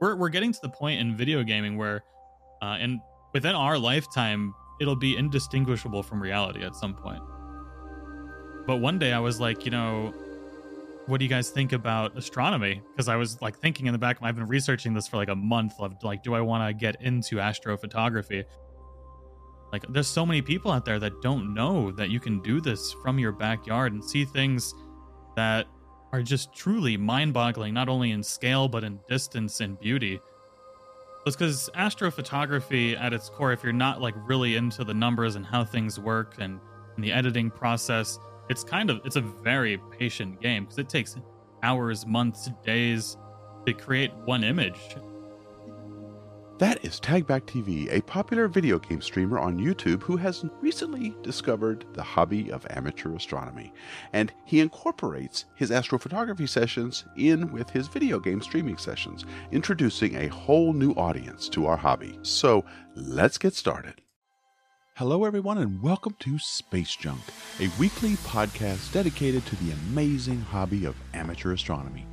we're we're getting to the point in video gaming where, uh, and within our lifetime, it'll be indistinguishable from reality at some point. But one day I was like, you know, what do you guys think about astronomy? Because I was like thinking in the back I've been researching this for like a month of like, do I want to get into astrophotography? Like, there's so many people out there that don't know that you can do this from your backyard and see things that are just truly mind boggling, not only in scale, but in distance and beauty. It's because astrophotography, at its core, if you're not like really into the numbers and how things work and, and the editing process, it's kind of it's a very patient game because it takes hours, months, days to create one image. That is Tagback TV, a popular video game streamer on YouTube who has recently discovered the hobby of amateur astronomy. And he incorporates his astrophotography sessions in with his video game streaming sessions, introducing a whole new audience to our hobby. So let's get started. Hello, everyone, and welcome to Space Junk, a weekly podcast dedicated to the amazing hobby of amateur astronomy.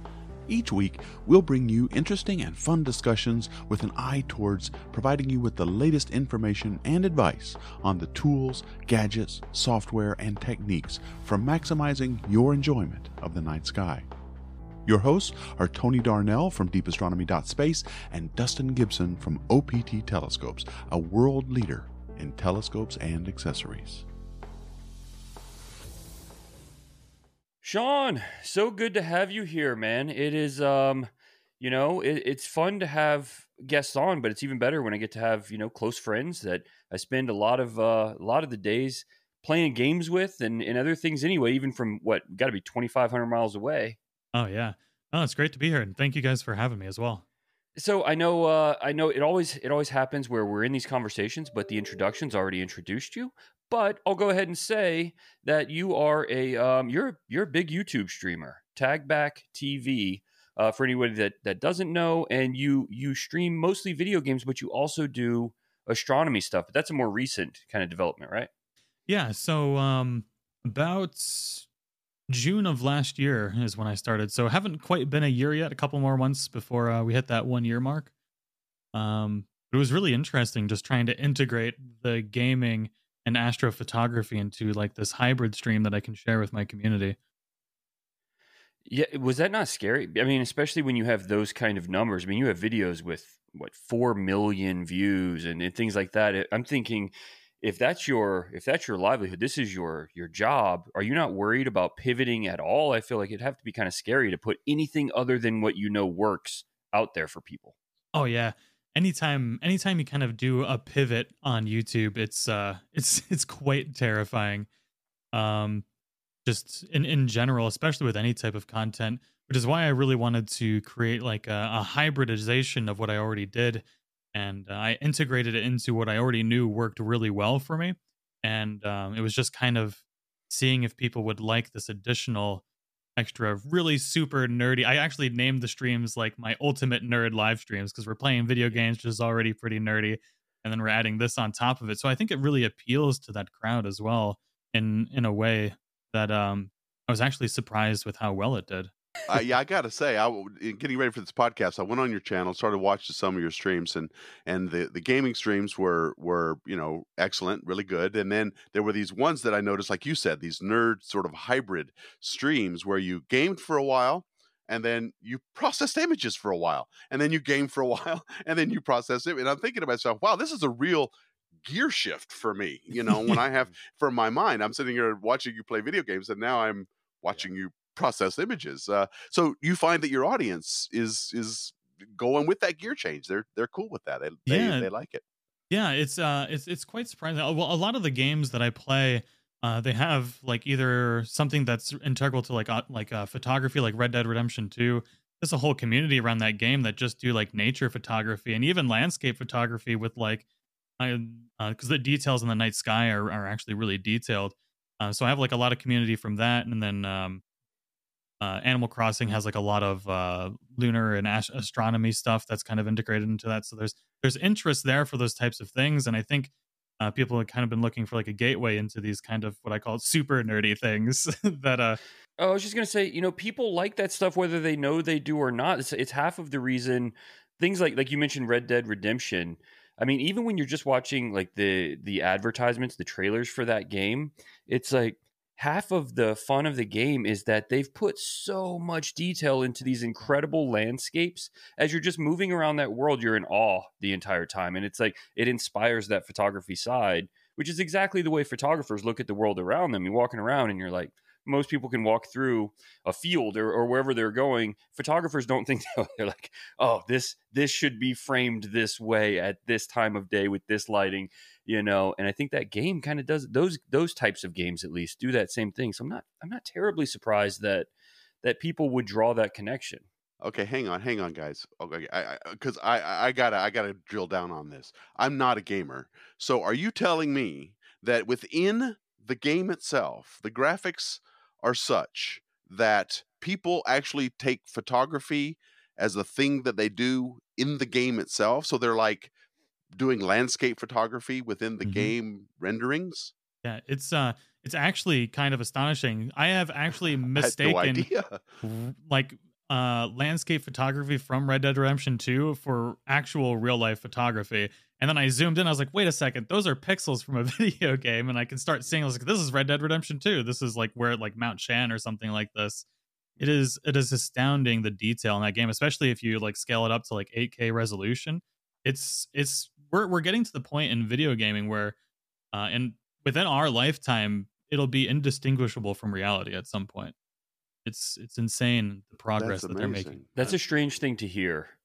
Each week, we'll bring you interesting and fun discussions with an eye towards providing you with the latest information and advice on the tools, gadgets, software, and techniques for maximizing your enjoyment of the night sky. Your hosts are Tony Darnell from deepastronomy.space and Dustin Gibson from OPT Telescopes, a world leader in telescopes and accessories. Sean, so good to have you here, man. It is, um, you know, it, it's fun to have guests on, but it's even better when I get to have you know close friends that I spend a lot of uh, a lot of the days playing games with and, and other things anyway. Even from what got to be twenty five hundred miles away. Oh yeah, oh it's great to be here, and thank you guys for having me as well. So I know, uh, I know it always it always happens where we're in these conversations, but the introduction's already introduced you. But I'll go ahead and say that you are a um, you're you're a big YouTube streamer, Tagback TV. Uh, for anybody that that doesn't know, and you you stream mostly video games, but you also do astronomy stuff. But that's a more recent kind of development, right? Yeah. So um, about June of last year is when I started. So haven't quite been a year yet. A couple more months before uh, we hit that one year mark. Um, it was really interesting just trying to integrate the gaming and astrophotography into like this hybrid stream that I can share with my community. Yeah, was that not scary? I mean, especially when you have those kind of numbers. I mean, you have videos with what four million views and, and things like that. I'm thinking, if that's your if that's your livelihood, this is your your job. Are you not worried about pivoting at all? I feel like it'd have to be kind of scary to put anything other than what you know works out there for people. Oh yeah, anytime anytime you kind of do a pivot on YouTube, it's uh it's it's quite terrifying. Um just in in general, especially with any type of content, which is why I really wanted to create like a, a hybridization of what I already did and uh, I integrated it into what I already knew worked really well for me. And um, it was just kind of seeing if people would like this additional extra really super nerdy. I actually named the streams like my ultimate nerd live streams because we're playing video games, which is already pretty nerdy, and then we're adding this on top of it. So I think it really appeals to that crowd as well in in a way that um I was actually surprised with how well it did. Uh, yeah, I gotta say, I in getting ready for this podcast, I went on your channel, started watching some of your streams, and and the the gaming streams were were you know excellent, really good. And then there were these ones that I noticed, like you said, these nerd sort of hybrid streams where you gamed for a while, and then you processed images for a while, and then you game for a while, and then you process it. And I'm thinking to myself, wow, this is a real gear shift for me. You know, when I have for my mind, I'm sitting here watching you play video games, and now I'm watching you process images. Uh, so you find that your audience is is going with that gear change. They're they're cool with that. They yeah. they, they like it. Yeah, it's uh it's it's quite surprising. Uh, well, a lot of the games that I play uh, they have like either something that's integral to like uh, like uh, photography, like Red Dead Redemption Two. There's a whole community around that game that just do like nature photography and even landscape photography with like, because uh, the details in the night sky are are actually really detailed. Uh, so I have like a lot of community from that, and then um, uh, Animal Crossing has like a lot of uh, lunar and ast- astronomy stuff that's kind of integrated into that. So there's there's interest there for those types of things, and I think uh, people have kind of been looking for like a gateway into these kind of what I call super nerdy things that uh Oh, I was just gonna say, you know, people like that stuff whether they know they do or not. It's, it's half of the reason things like like you mentioned Red Dead Redemption. I mean, even when you're just watching like the the advertisements, the trailers for that game, it's like half of the fun of the game is that they've put so much detail into these incredible landscapes. As you're just moving around that world, you're in awe the entire time, and it's like it inspires that photography side, which is exactly the way photographers look at the world around them. You're walking around, and you're like, most people can walk through a field or, or wherever they're going. Photographers don't think they're like, oh, this this should be framed this way at this time of day with this lighting, you know. And I think that game kind of does those those types of games at least do that same thing. So I'm not I'm not terribly surprised that that people would draw that connection. Okay, hang on, hang on, guys. Okay, because uh, I, I, I gotta I gotta drill down on this. I'm not a gamer, so are you telling me that within the game itself, the graphics are such that people actually take photography as a thing that they do in the game itself. So they're like doing landscape photography within the mm-hmm. game renderings. Yeah, it's uh it's actually kind of astonishing. I have actually mistaken no like uh landscape photography from Red Dead Redemption 2 for actual real life photography. And then I zoomed in. I was like, wait a second, those are pixels from a video game. And I can start seeing, I was like, this is Red Dead Redemption 2. This is like where like Mount Shann or something like this. It is it is astounding the detail in that game, especially if you like scale it up to like 8K resolution. It's it's we're we're getting to the point in video gaming where uh and within our lifetime, it'll be indistinguishable from reality at some point. It's it's insane the progress that they're making. That's a strange thing to hear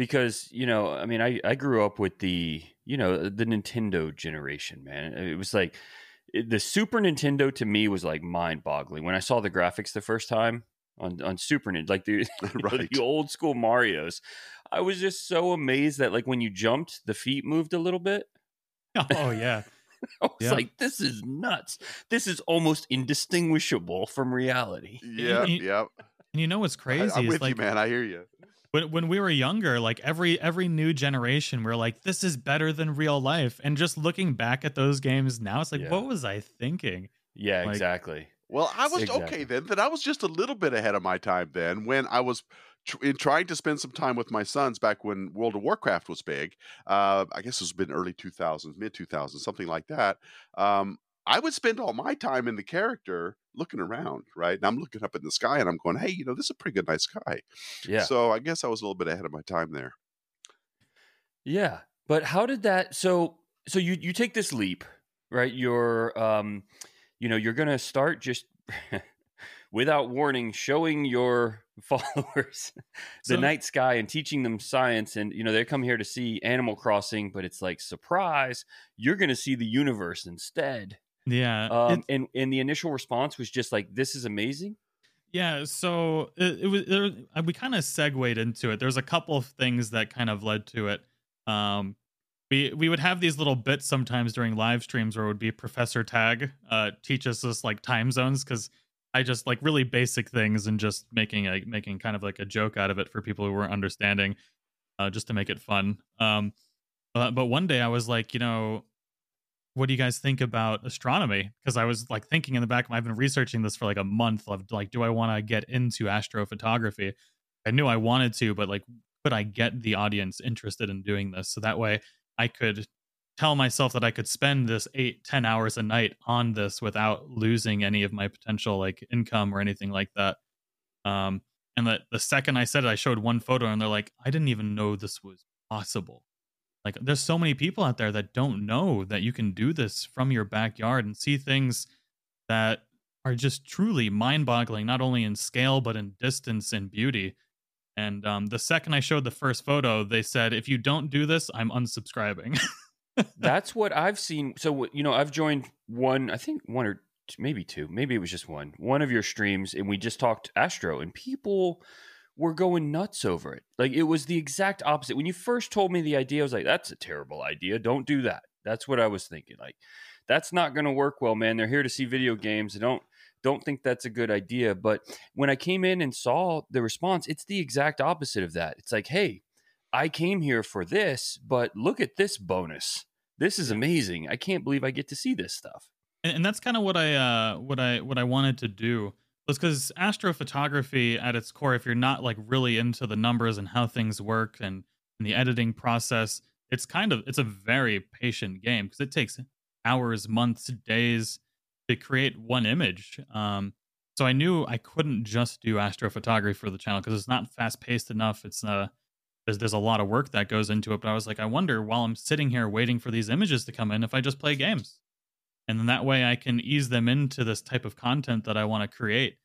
because you know i mean i i grew up with the you know the nintendo generation man it was like the super nintendo to me was like mind boggling when i saw the graphics the first time on on super nintendo like the, right. the old school marios i was just so amazed that like when you jumped the feet moved a little bit oh yeah I was yeah. like, this is nuts. This is almost indistinguishable from reality. Yeah, yeah. And you know what's crazy? I, am with like, you, man. I hear you when when we were younger, like every every new generation, we are like, this is better than real life. And just looking back at those games now, it's like, yeah. what was I thinking? Yeah, like, exactly. Well, I was exactly. okay then. That I was just a little bit ahead of my time then when I was tr- in trying to spend some time with my sons back when World of Warcraft was big. Uh, I guess it's been early 2000s, mid 2000s, something like that. Um, I would spend all my time in the character looking around, right? And I'm looking up in the sky and I'm going, hey, you know, this is a pretty good night sky. Yeah. So I guess I was a little bit ahead of my time there. Yeah. But how did that so so you you take this leap, right? You're um you know, you're gonna start just without warning showing your followers the so, night sky and teaching them science and you know they come here to see animal crossing but it's like surprise you're going to see the universe instead yeah. Um, and and the initial response was just like, "This is amazing." Yeah. So it, it was. It, uh, we kind of segued into it. There's a couple of things that kind of led to it. Um, we we would have these little bits sometimes during live streams where it would be Professor Tag uh, teach us this like time zones because I just like really basic things and just making a making kind of like a joke out of it for people who weren't understanding, uh, just to make it fun. Um, but one day I was like, you know, what do you guys think about astronomy? Because I was like thinking in the back of my, I've been researching this for like a month of like, do I want to get into astrophotography? I knew I wanted to, but like, could I get the audience interested in doing this? So that way I could tell myself that I could spend this eight, ten hours a night on this without losing any of my potential like income or anything like that. Um, and that the second I said it, I showed one photo and they're like, I didn't even know this was possible. Like there's so many people out there that don't know that you can do this from your backyard and see things that are just truly mind-boggling, not only in scale but in distance and beauty. And um, the second I showed the first photo, they said, "If you don't do this, I'm unsubscribing." That's what I've seen. So you know, I've joined one, I think one or maybe two, maybe it was just one, one of your streams, and we just talked Astro, and people were going nuts over it. Like it was the exact opposite. When you first told me the idea, I was like, that's a terrible idea. Don't do that. That's what I was thinking. Like, that's not going to work well, man. They're here to see video games. They don't don't think that's a good idea. But when I came in and saw the response, it's the exact opposite of that. It's like, hey, I came here for this, but look at this bonus. This is amazing. I can't believe I get to see this stuff. And, and that's kind of what I uh, what I what I wanted to do was because astrophotography at its core, if you're not like really into the numbers and how things work and and the editing process. It's kind of it's a very patient game because it takes hours, months, days to create one image. Um, so I knew I couldn't just do astrophotography for the channel because it's not fast paced enough. It's uh, there's there's a lot of work that goes into it. But I was like, I wonder while I'm sitting here waiting for these images to come in, if I just play games, and then that way I can ease them into this type of content that I want to create.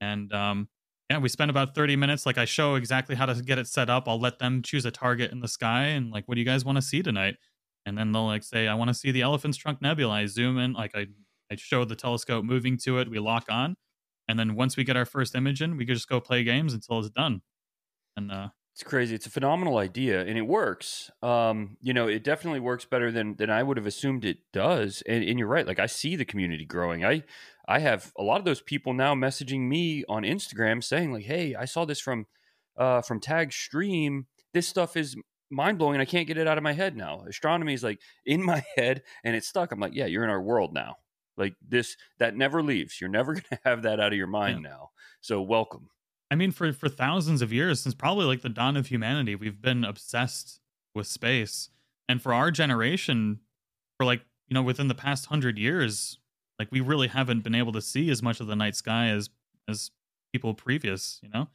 And um, yeah, we spend about 30 minutes. Like I show exactly how to get it set up. I'll let them choose a target in the sky and like, what do you guys want to see tonight? And then they'll like say, I want to see the Elephant's Trunk Nebula. I zoom in, like I I show the telescope moving to it. We lock on, and then once we get our first image in, we can just go play games until it's done. And uh, it's crazy. It's a phenomenal idea, and it works. Um, you know, it definitely works better than than I would have assumed it does. And, and you're right. Like I see the community growing. I I have a lot of those people now messaging me on Instagram saying like, "Hey, I saw this from uh, from Tag Stream. This stuff is mind blowing. I can't get it out of my head now. Astronomy is like in my head and it's stuck. I'm like, yeah, you're in our world now. Like this, that never leaves. You're never going to have that out of your mind yeah. now. So welcome. I mean, for for thousands of years, since probably like the dawn of humanity, we've been obsessed with space. And for our generation, for like you know, within the past hundred years, like we really haven't been able to see as much of the night sky as as people previous. You know,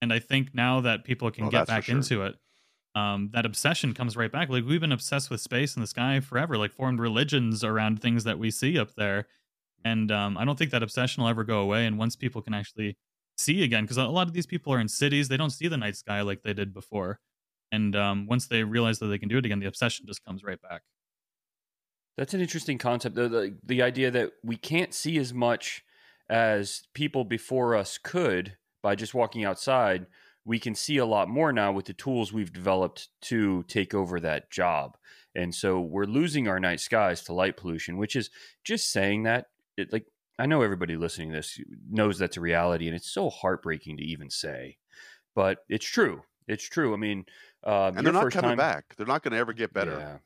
and I think now that people can get back sure. into it, um, that obsession comes right back. Like we've been obsessed with space and the sky forever, like formed religions around things that we see up there. And um, I don't think that obsession will ever go away. And once people can actually see again, because a lot of these people are in cities, they don't see the night sky like they did before. And um, once they realize that they can do it again, the obsession just comes right back. That's an interesting concept. The, the, the idea that we can't see as much as people before us could by just walking outside we can see a lot more now with the tools we've developed to take over that job. And so we're losing our night skies to light pollution, which is just saying that it, like I know everybody listening to this knows that's a reality and it's so heartbreaking to even say. But it's true. It's true. I mean, uh, and they're not coming time, back. They're not going to ever get better. Yeah.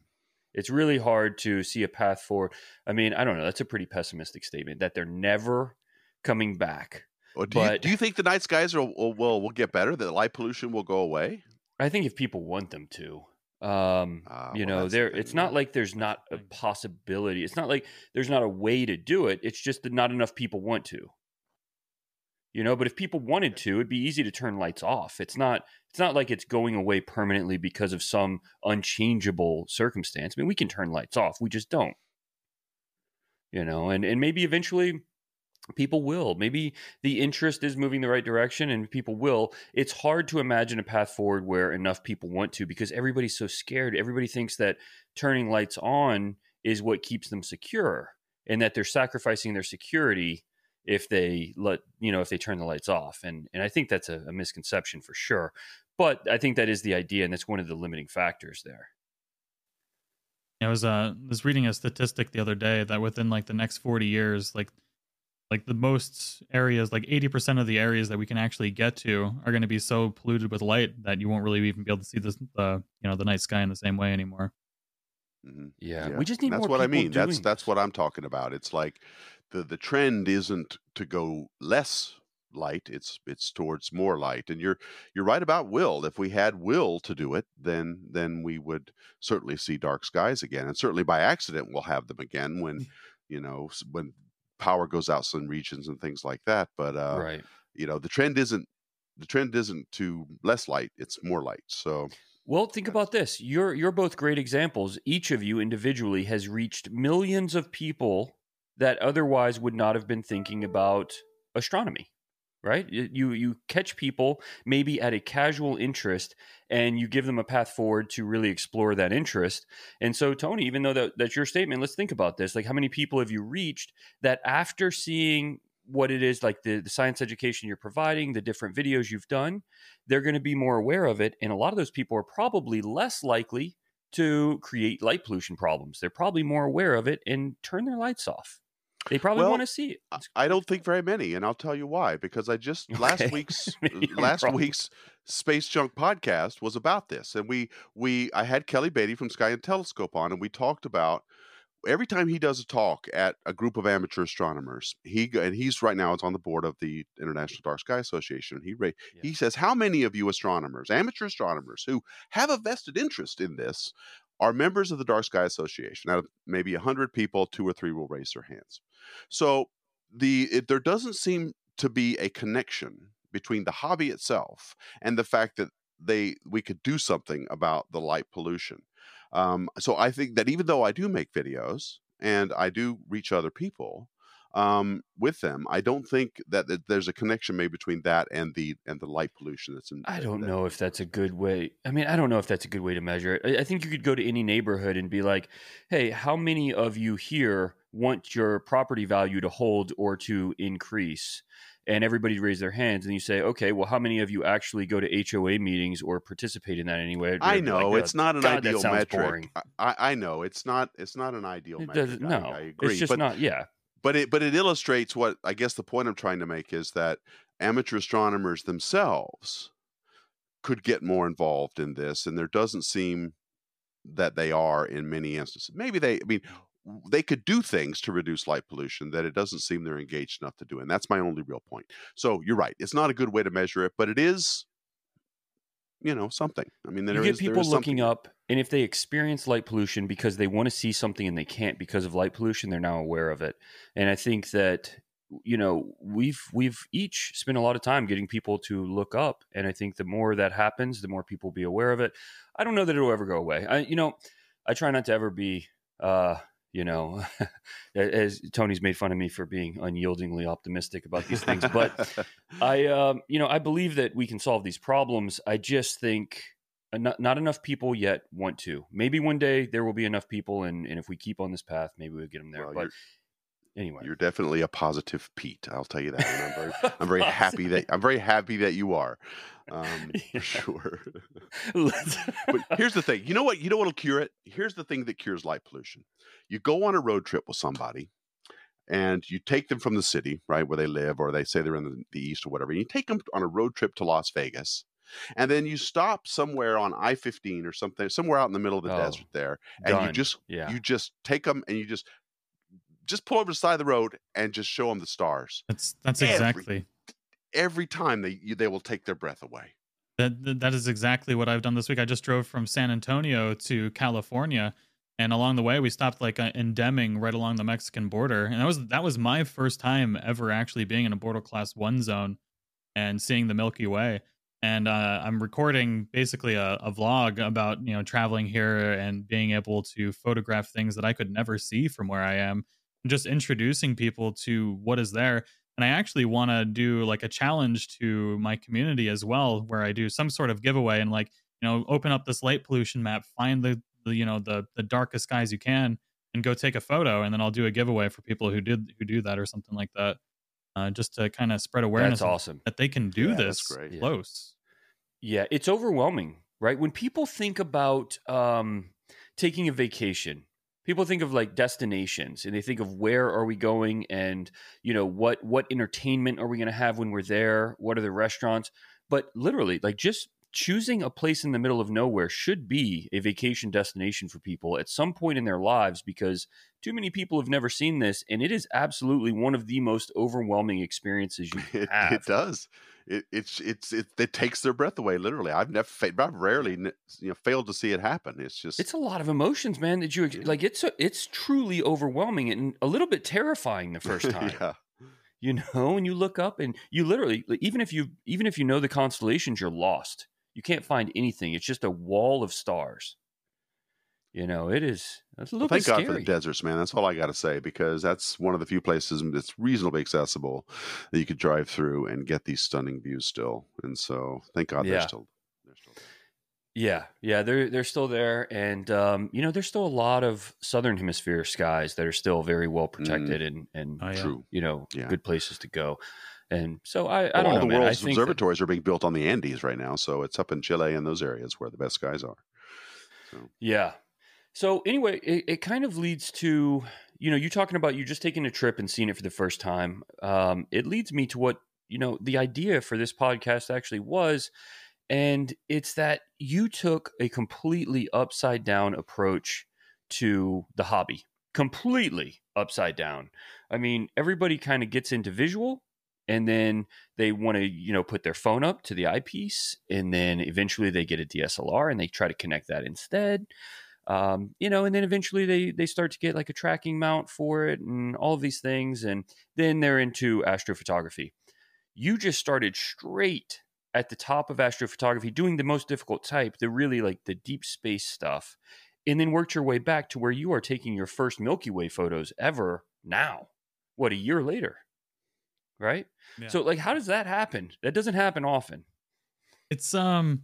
It's really hard to see a path forward. I mean, I don't know. That's a pretty pessimistic statement that they're never coming back. Well, do, but, you, do you think the night skies will, will will get better? That light pollution will go away? I think if people want them to. Um, uh, you well, know, there the it's not like there's not a possibility. It's not like there's not a way to do it. It's just that not enough people want to. You know, but if people wanted to, it'd be easy to turn lights off. It's not it's not like it's going away permanently because of some unchangeable circumstance. I mean, we can turn lights off. We just don't. You know, and and maybe eventually people will. Maybe the interest is moving the right direction and people will. It's hard to imagine a path forward where enough people want to because everybody's so scared. Everybody thinks that turning lights on is what keeps them secure and that they're sacrificing their security if they let you know if they turn the lights off and and i think that's a, a misconception for sure but i think that is the idea and that's one of the limiting factors there I was uh was reading a statistic the other day that within like the next 40 years like like the most areas like 80% of the areas that we can actually get to are going to be so polluted with light that you won't really even be able to see the uh, you know the night sky in the same way anymore. Mm-hmm. yeah, yeah, we just need more that's what i mean. That's that's what i'm talking about. It's like the the trend isn't to go less light it's it's towards more light. And you're you're right about will. If we had will to do it then then we would certainly see dark skies again. And certainly by accident we'll have them again when mm. you know when power goes out some regions and things like that. But uh, right, you know, the trend isn't the trend isn't to less light; it's more light. So. Well, think about this. You're you're both great examples. Each of you individually has reached millions of people that otherwise would not have been thinking about astronomy right? You you catch people maybe at a casual interest and you give them a path forward to really explore that interest. And so tony even though that, that's your statement let's think about this. Like how many people have you reached that after seeing what it is like the, the science education you're providing the different videos you've done they're going to be more aware of it and a lot of those people are probably less likely to create light pollution problems. They're probably more aware of it and turn their lights off they probably well, want to see it. It's I don't think very many, and I'll tell you why. Because I just okay. last week's last problem. week's Space Junk podcast was about this, and we we I had Kelly Beatty from Sky and Telescope on, and we talked about every time he does a talk at a group of amateur astronomers, he and he's right now it's on the board of the International Dark Sky Association. He yeah. he says, "How many of you astronomers, amateur astronomers, who have a vested interest in this, are members of the Dark Sky Association? Out of maybe hundred people, two or three will raise their hands. So the it, there doesn't seem to be a connection between the hobby itself and the fact that they we could do something about the light pollution. Um, so I think that even though I do make videos and I do reach other people um, with them, I don't think that, that, there's a connection made between that and the and the light pollution that's in. I don't that, know if that's a good way. I mean, I don't know if that's a good way to measure it. I, I think you could go to any neighborhood and be like, "Hey, how many of you here want your property value to hold or to increase?" and everybody raise their hands and you say okay well how many of you actually go to hoa meetings or participate in that anyway i know like, it's not an God, ideal metric I, I, know it's not it's not an ideal it metric no I, I, agree it's just but, not yeah but it but it illustrates what i guess the point i'm trying to make is that amateur astronomers themselves could get more involved in this and there doesn't seem that they are in many instances maybe they i mean they could do things to reduce light pollution that it doesn't seem they're engaged enough to do. And that's my only real point. So you're right. It's not a good way to measure it, but it is, you know, something. I mean, you get is, people looking up, and if they experience light pollution because they want to see something and they can't because of light pollution, they're now aware of it. And I think that you know we've we've each spent a lot of time getting people to look up and i think the more that happens the more people be aware of it i don't know that it'll ever go away i you know i try not to ever be uh you know, as Tony's made fun of me for being unyieldingly optimistic about these things, but I, um, you know, I believe that we can solve these problems. I just think not, not, enough people yet want to. Maybe one day there will be enough people, and, and if we keep on this path, maybe we'll get them there. Well, but anyway, you're definitely a positive Pete. I'll tell you that. And I'm very, I'm very happy that I'm very happy that you are. Um, yeah. sure. but here's the thing. You know what? You know what'll cure it? Here's the thing that cures light pollution. You go on a road trip with somebody and you take them from the city, right, where they live, or they say they're in the, the east or whatever. And you take them on a road trip to Las Vegas. And then you stop somewhere on I fifteen or something, somewhere out in the middle of the oh, desert there, and done. you just yeah. you just take them and you just just pull over to the side of the road and just show them the stars. That's that's every, exactly every time they they will take their breath away. That that is exactly what I've done this week. I just drove from San Antonio to California, and along the way we stopped like uh, in Deming, right along the Mexican border, and that was that was my first time ever actually being in a Bortle class one zone and seeing the Milky Way. And uh, I'm recording basically a, a vlog about you know traveling here and being able to photograph things that I could never see from where I am, just introducing people to what is there and I actually want to do like a challenge to my community as well, where I do some sort of giveaway and like you know open up this light pollution map, find the, the you know the the darkest skies you can, and go take a photo, and then I'll do a giveaway for people who did who do that or something like that, uh, just to kind of spread awareness. That's awesome that they can do yeah, this close. Yeah. yeah, it's overwhelming, right? When people think about um, taking a vacation people think of like destinations and they think of where are we going and you know what what entertainment are we going to have when we're there? What are the restaurants? But literally like just choosing a place in the middle of nowhere should be a vacation destination for people at some point in their lives because too many people have never seen this and it is absolutely one of the most overwhelming experiences you it, have. It does it, it's it's it, it takes their breath away. Literally, I've never, I've rarely, you know, failed to see it happen. It's just, it's a lot of emotions, man. That you like, it's a, it's truly overwhelming and a little bit terrifying the first time. yeah. You know, and you look up and you literally, even if you, even if you know the constellations, you're lost. You can't find anything. It's just a wall of stars. You know, it is. That's a little well, thank God scary. for the deserts, man. That's all I got to say because that's one of the few places that's reasonably accessible that you could drive through and get these stunning views still. And so, thank God yeah. they're still they're still there. Yeah, yeah, they're they're still there, and um, you know, there's still a lot of southern hemisphere skies that are still very well mm-hmm. protected mm. and and oh, yeah. true, you know, yeah. good places to go. And so I, I don't all know. the man. world's observatories that, are being built on the Andes right now, so it's up in Chile and those areas where the best skies are. So. Yeah, so anyway, it, it, kind of leads to you know you talking about you just taking a trip and seeing it for the first time. Um, it leads me to what you know the idea for this podcast actually was, and it's that you took a completely upside down approach to the hobby. completely upside down. I mean, everybody kind of gets into visual and then they want to, you know, put their phone up to the eyepiece and then eventually they get a DSLR and they try to connect that instead. Um, you know, and then eventually they they start to get like a tracking mount for it and all of these things, and then they're into astrophotography. You just started straight at the top of astrophotography, doing the most difficult type, the really like the deep space stuff, and then worked your way back to where you are taking your first Milky Way photos ever now. What a year later, right? Yeah. So, like, how does that happen? That doesn't happen often. It's um,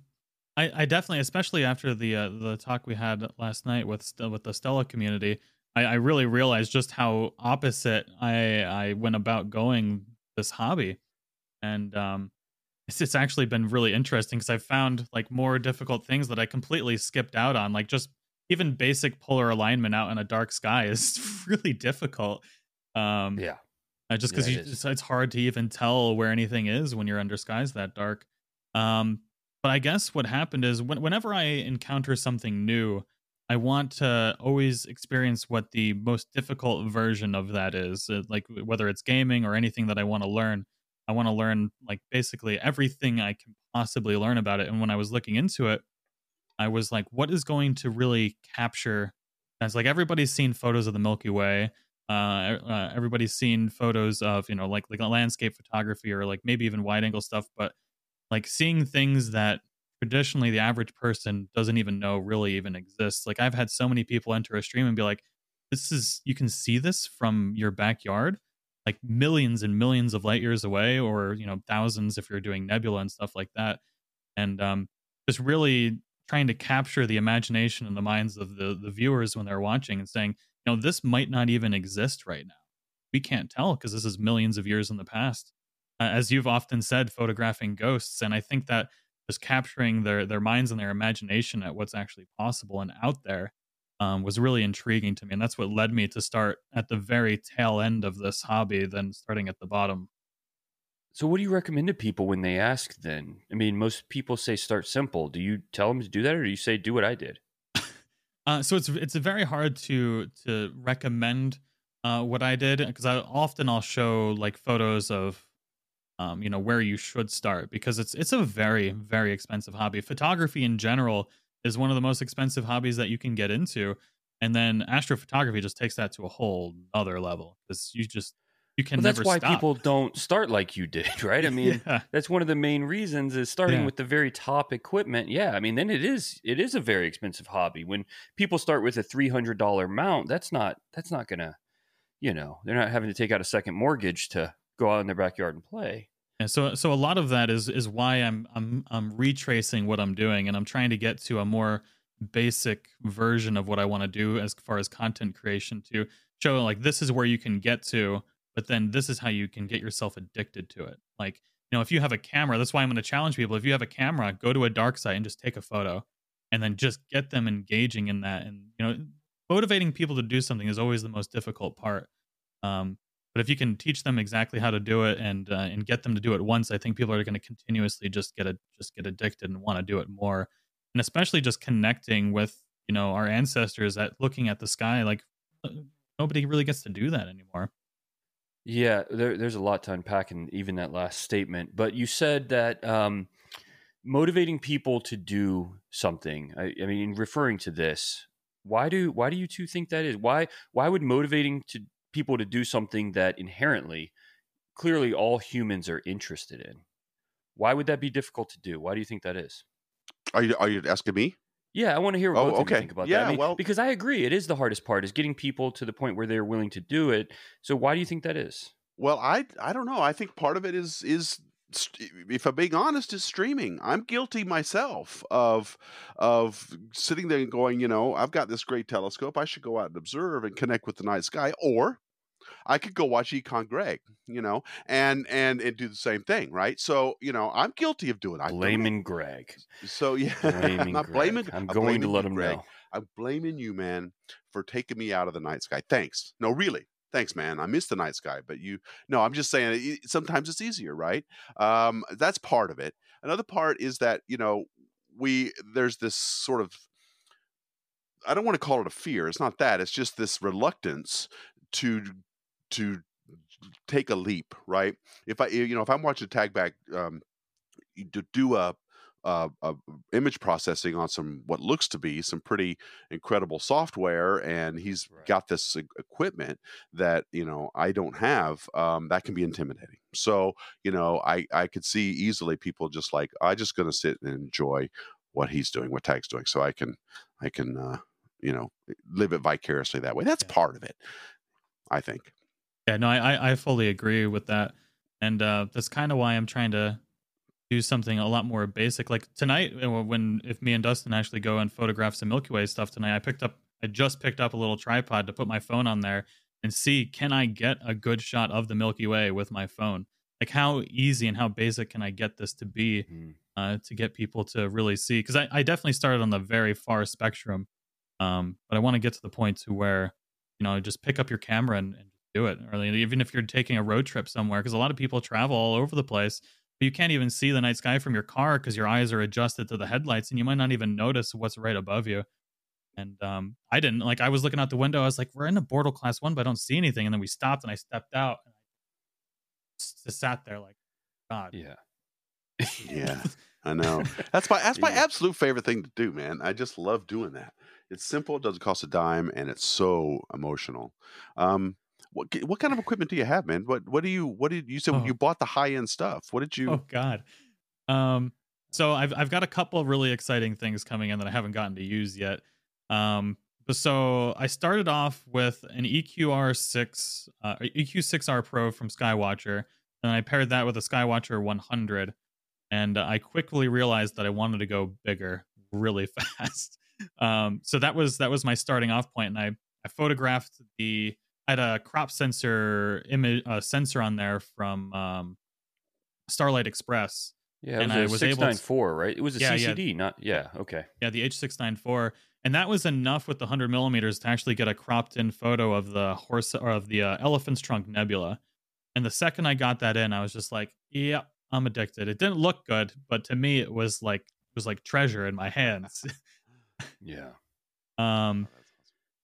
I, I definitely, especially after the uh, the talk we had last night with with the Stella community, I, I really realized just how opposite I I went about going this hobby, and um, it's, it's actually been really interesting because I've found like more difficult things that I completely skipped out on, like just even basic polar alignment out in a dark sky is really difficult. Um, yeah, uh, just because yeah, it it's, it's hard to even tell where anything is when you're under skies that dark. Um, but I guess what happened is when, whenever I encounter something new, I want to always experience what the most difficult version of that is. Uh, like whether it's gaming or anything that I want to learn, I want to learn like basically everything I can possibly learn about it. And when I was looking into it, I was like, what is going to really capture? It's like everybody's seen photos of the Milky Way. Uh, uh, everybody's seen photos of you know like like landscape photography or like maybe even wide angle stuff, but like seeing things that traditionally the average person doesn't even know really even exists. Like I've had so many people enter a stream and be like, this is you can see this from your backyard, like millions and millions of light years away, or you know, thousands if you're doing nebula and stuff like that. And um just really trying to capture the imagination and the minds of the the viewers when they're watching and saying, you know, this might not even exist right now. We can't tell because this is millions of years in the past uh, as you've often said, photographing ghosts. And I think that just capturing their their minds and their imagination at what's actually possible and out there um, was really intriguing to me, and that's what led me to start at the very tail end of this hobby than starting at the bottom. So, what do you recommend to people when they ask? Then, I mean, most people say start simple. Do you tell them to do that, or do you say do what I did? uh, so it's it's very hard to to recommend uh, what I did because I often I'll show like photos of um, you know where you should start because it's it's a very very expensive hobby. Photography in general is one of the most expensive hobbies that you can get into, and then astrophotography just takes that to a whole other level because you just you can well, that's why stop. people don't start like you did right i mean yeah. that's one of the main reasons is starting yeah. with the very top equipment yeah i mean then it is it is a very expensive hobby when people start with a $300 mount that's not that's not gonna you know they're not having to take out a second mortgage to go out in their backyard and play. Yeah, so so a lot of that is is why I'm I'm I'm retracing what I'm doing and I'm trying to get to a more basic version of what I want to do as far as content creation to show like this is where you can get to, but then this is how you can get yourself addicted to it. Like, you know, if you have a camera, that's why I'm going to challenge people. If you have a camera, go to a dark site and just take a photo and then just get them engaging in that and you know, motivating people to do something is always the most difficult part. Um, but if you can teach them exactly how to do it and uh, and get them to do it once, I think people are going to continuously just get a just get addicted and want to do it more. And especially just connecting with you know our ancestors at looking at the sky like uh, nobody really gets to do that anymore. Yeah, there, there's a lot to unpack in even that last statement. But you said that um, motivating people to do something. I, I mean, referring to this, why do why do you two think that is? Why why would motivating to people to do something that inherently, clearly, all humans are interested in. Why would that be difficult to do? Why do you think that is? Are you are you asking me? Yeah, I want to hear what oh, both okay. you think about yeah, that. I mean, well, because I agree, it is the hardest part is getting people to the point where they're willing to do it. So why do you think that is? Well, I I don't know. I think part of it is is if I'm being honest, is streaming. I'm guilty myself of of sitting there and going, you know, I've got this great telescope. I should go out and observe and connect with the night sky, or I could go watch Econ Greg, you know, and and and do the same thing, right? So you know, I'm guilty of doing. it. Blaming Greg. So yeah, blaming I'm not Greg. blaming. I'm, I'm going to let him Greg. know. I'm blaming you, man, for taking me out of the night sky. Thanks. No, really. Thanks, man. I miss the night sky, but you. No, I'm just saying. Sometimes it's easier, right? Um, that's part of it. Another part is that you know we there's this sort of I don't want to call it a fear. It's not that. It's just this reluctance to to take a leap, right? If I you know if I'm watching tag back um, to do a uh, uh, image processing on some what looks to be some pretty incredible software, and he's Right. got this equipment that you know I don't have. Um, that can be intimidating. So you know, I I could see easily people just like I just going to sit and enjoy what he's doing, what Tag's doing, so I can I can uh, you know live it vicariously that way. That's Yeah. part of it, I think. Yeah, no, I I- fully agree with that, and uh, that's kind of why I'm trying to do something a lot more basic. Like tonight, when if me and Dustin actually go and photograph some Milky Way stuff tonight, I picked up, I just picked up a little tripod to put my phone on there and see can I get a good shot of the Milky Way with my phone. Like how easy and how basic can I get this to be Mhm. uh, to get people to really see? Because I, I definitely started on the very far spectrum, um, but I want to get to the point to where you know just pick up your camera and, and do it or even if you're taking a road trip somewhere because a lot of people travel all over the place but you can't even see the night sky from your car because your eyes are adjusted to the headlights and you might not even notice what's right above you and um, i didn't like i was looking out the window i was like we're in a bortle class one but i don't see anything and then we stopped and i stepped out and I just sat there like god Yeah. Yeah. I know. That's my that's my Yeah. absolute favorite thing to do, man. I just love doing that. It's simple, it doesn't cost a dime, and it's so emotional. Um, what what kind of equipment do you have, man? What what do you what did you said Oh. you bought the high end stuff? What did you? Oh God. Um. So I've I've got a couple of really exciting things coming in that I haven't gotten to use yet. Um. But so I started off with an EQR6, uh, EQ6R Pro from Skywatcher, and I paired that with a Skywatcher 100, and I quickly realized that I wanted to go bigger really fast. Um. So that was that was my starting off point, and I I photographed the I had a crop sensor image uh, sensor on there from um Starlight Xpress. Yeah, And was I a was able 694, right? It was a Yeah, yeah. CCD, not yeah. Okay. Yeah, the H694. And that was enough with the 100 millimeters to actually get a cropped in photo of the horse or of the uh, elephant's trunk nebula. And the second I got that in, I was just like, yep, I'm addicted. It didn't look good, but to me, it was like, it was like treasure in my hands. Yeah. um,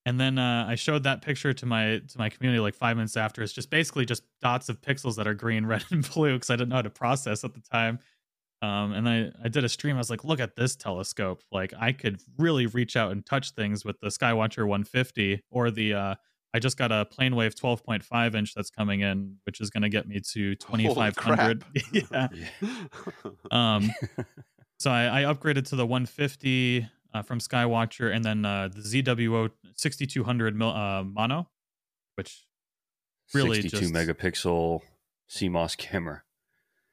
and then uh, I showed that picture to my to my community like five minutes after. It's just basically just dots of pixels that are green, red, and blue because I didn't know how to process at the time. Um, and I I did a stream. I was like, look at this telescope. Like I could really reach out and touch things with the Skywatcher 150 or the. Uh, I just got a PlaneWave 12.5 inch that's coming in, which is going to get me to 2500. yeah. Yeah. Um, so I, I upgraded to the 150 uh, from Skywatcher, and then uh, the ZWO 6200 mil, uh, mono, which really 62 just- megapixel CMOS camera.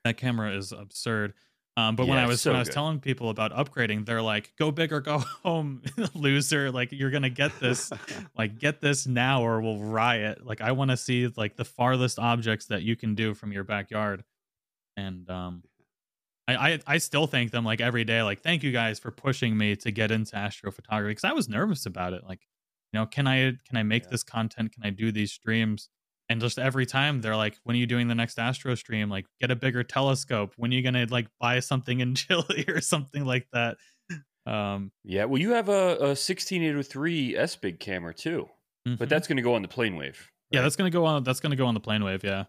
that camera is absurd. Um, but when I was so when I was good. telling people about upgrading, they're like, "Go big or go home, loser! Like you're gonna get this, like get this now or we'll riot." Like I want to see like the farthest objects that you can do from your backyard, and um, I, I I still thank them like every day. Like thank you guys for pushing me to get into astrophotography because I was nervous about it. Like you know, can I can I make Yeah. this content? Can I do these streams? And just every time they're like, when are you doing the next Astro stream? Like, get a bigger telescope. When are you gonna like buy something in Chile or something like that? Um, Yeah, well, you have a, a 16803 S big camera too, mhm. but that's going to go on the plane wave. yeah, that's gonna go on. That's gonna go on the plane wave. Yeah.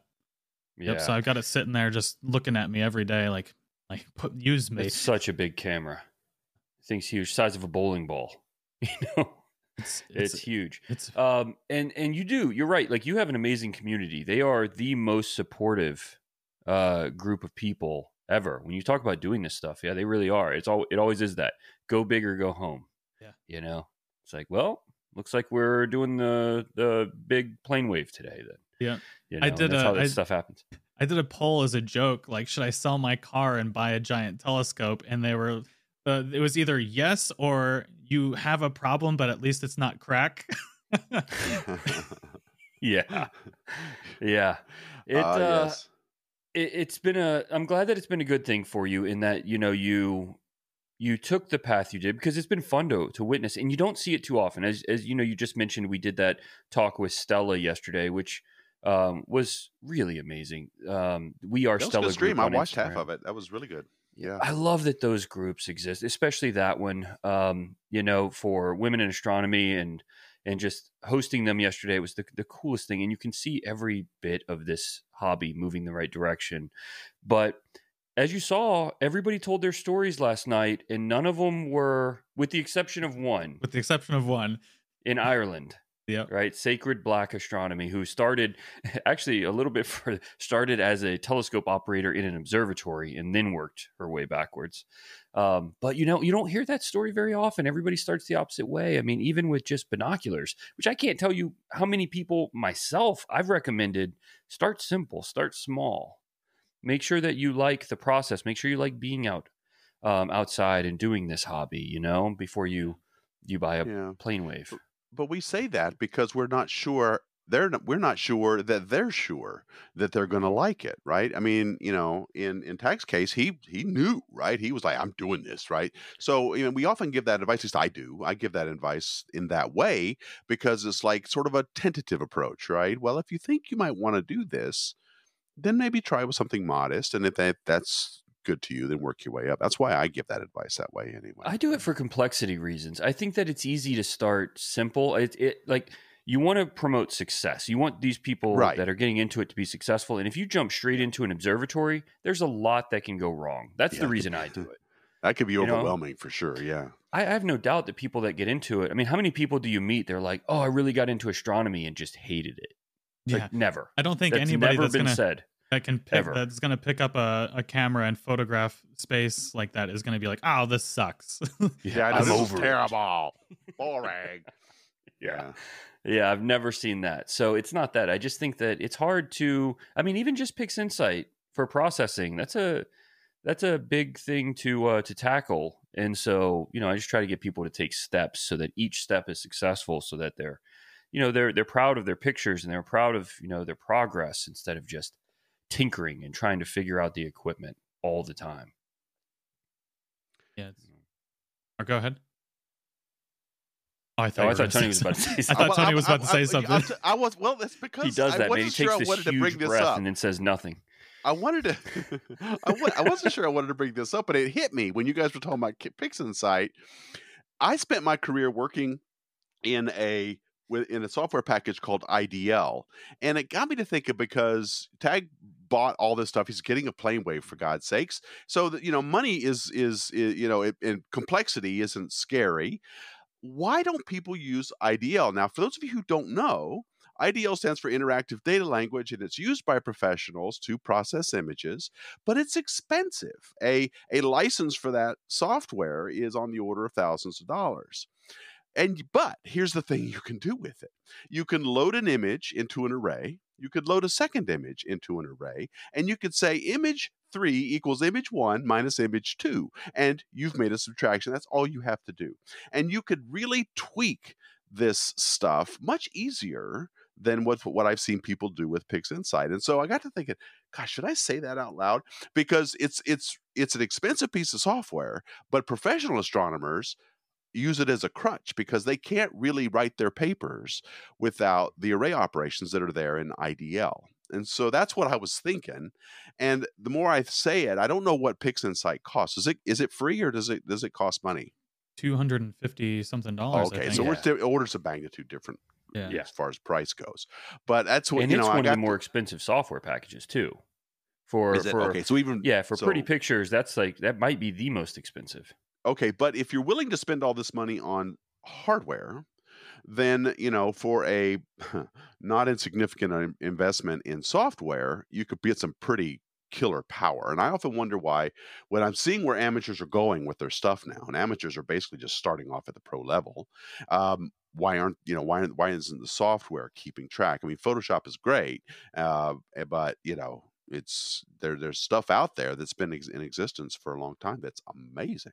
yeah. Yep. So I've got it sitting there, just looking at me every day, like, like put use me. It's such a big camera. Thing's huge, size of a bowling ball. You know, It's it's, it's huge. it's Um, and and you do. You're right. Like you have an amazing community. They are the most supportive uh, group of people ever. When you talk about doing this stuff, yeah, they really are. It's all. It always is that. Go big or go home. Yeah. You know, it's like, well, looks like we're doing the the big plane wave today. Then. Yeah. You I did That's a- how that I- stuff happens. I did a poll as a joke, like, should I sell my car and buy a giant telescope? And they were, uh, it was either yes or you have a problem, but at least it's not crack. Yeah. Yeah. It, Ah, uh, yes. it, it's been a i'm glad that it's been a good thing for you in that you know you you took the path you did because it's been fun to to witness and you don't see it too often as as you know you just mentioned we did that talk with stella yesterday which um was really amazing um we are That was a stella good stream. Group I on watched half of it. That was really good. Yeah. I love that those groups exist, especially that one. Um, you know, for women in astronomy and and just hosting them yesterday was the the coolest thing. And you can see every bit of this hobby moving the right direction. But as you saw, everybody told their stories last night, and none of them were, with the exception of one, With the exception of one. in Ireland. Yeah. right? Sacred Black Astronomy, who started actually a little bit for started as a telescope operator in an observatory and then worked her way backwards. Um, but you know, you don't hear that story very often. Everybody starts the opposite way. I mean, even with just binoculars, which I can't tell you how many people myself I've recommended start simple, start small. Make sure that you like the process. Make sure you like being out um, outside and doing this hobby. You know, before you you buy a Yeah. plane wave. But we say that because we're not sure they're we're not sure that they're sure that they're going to like it, right? I mean, you know, in in Tag's case, he he knew, right? He was like, "I'm doing this," right? So, you know, we often give that advice. At least I do. I give that advice in that way because it's like sort of a tentative approach, right? Well, if you think you might want to do this, then maybe try with something modest, and if that that's good to you, then work your way up. That's why I give that advice that way, anyway. I do it for complexity reasons. I think that it's easy to start simple. It, it like you want to promote success. You want these people Right. that are getting into it to be successful. And if you jump straight into an observatory, there's a lot that can go wrong. That's Yeah. the reason I do it. That could be You know? overwhelming for sure. Yeah. I, I have no doubt that people that get into it. I mean, how many people do you meet? They're like, "Oh, I really got into astronomy and just hated it." Yeah. Like, never. I don't think That's anybody never that's been gonna said. That can pick ever. that's gonna pick up a, a camera and photograph space like that is gonna be like, oh, this sucks. Yeah, I'm this is terrible. Boring. Yeah. Yeah, I've never seen that. So it's not that. I just think that it's hard to I mean, even just Pix Insight for processing, that's a that's a big thing to uh to tackle. And so, you know, I just try to get people to take steps so that each step is successful so that they're you know, they're they're proud of their pictures and they're proud of, you know, their progress instead of just tinkering and trying to figure out the equipment all the time. yeah. It's... Or go ahead. Oh, I thought, Oh, I thought Tony was about to something. say I thought something. Tony was about to say I- something. I'll t- I was well. That's because He does I that, man. He wasn't sure takes I this huge bring this breath and then says nothing. I wanted to. I, wasn't sure I wanted to bring this up, but it hit me when you guys were talking about Ki- Pix Insight. I spent my career working in a with in a software package called IDL, and it got me to thinking because Tag bought all this stuff. He's getting a plane wave for God's sakes. So that you know, money is is, is you know, it, and complexity isn't scary. Why don't people use IDL now? For those of you who don't know, IDL stands for Interactive Data Language, and it's used by professionals to process images, but it's expensive. A, a license for that software is on the order of thousands of dollars. And but here's the thing you can do with it. You can load an image into an array. You could load a second image into an array, and you could say image three equals image one minus image two, and you've made a subtraction. That's all you have to do. And you could really tweak this stuff much easier than what what I've seen people do with Pix Insight. And so I got to thinking, gosh, should I say that out loud? Because it's it's it's an expensive piece of software, but professional astronomers use it as a crutch because they can't really write their papers without the array operations that are there in IDL. And so that's what I was thinking. And the more I say it, I don't know what PixInsight costs. Is it is it free or does it does it cost money? Two hundred and fifty something dollars. I okay, think. so Yeah. we're sti- orders of magnitude different yeah. Yeah. as far as price goes. But that's what and you it's know. I one of got the more expensive software packages too. For is it, for okay, so even yeah, for pretty pictures, that's like that might be the most expensive. Okay, but if you're willing to spend all this money on hardware, then you know for a not insignificant investment in software, you could get some pretty killer power. And I often wonder why when I'm seeing where amateurs are going with their stuff now, and amateurs are basically just starting off at the pro level. Um, why aren't you know why why isn't the software keeping track? I mean, Photoshop is great, uh, eh, but you know it's there. There's stuff out there that's been ex- in existence for a long time that's amazing.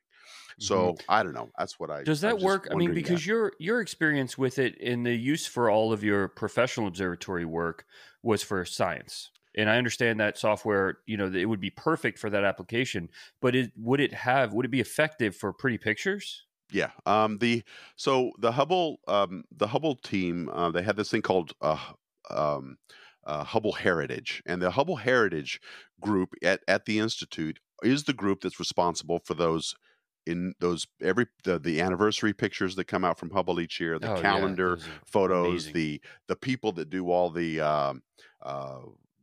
So I don't know. That's what I Does that work? I mean, because that. your your experience with it in the use for all of your professional observatory work was for science, and I understand that software. You know, it would be perfect for that application. But it, would it have? Would it be effective for pretty pictures? Yeah. Um, the so the Hubble um, the Hubble team uh, they had this thing called uh, um, uh, Hubble Heritage, and the Hubble Heritage group at at the institute is the group that's responsible for those in those every the, the anniversary pictures that come out from Hubble each year, the Oh, calendar are photos, amazing. the the people that do all the um, uh,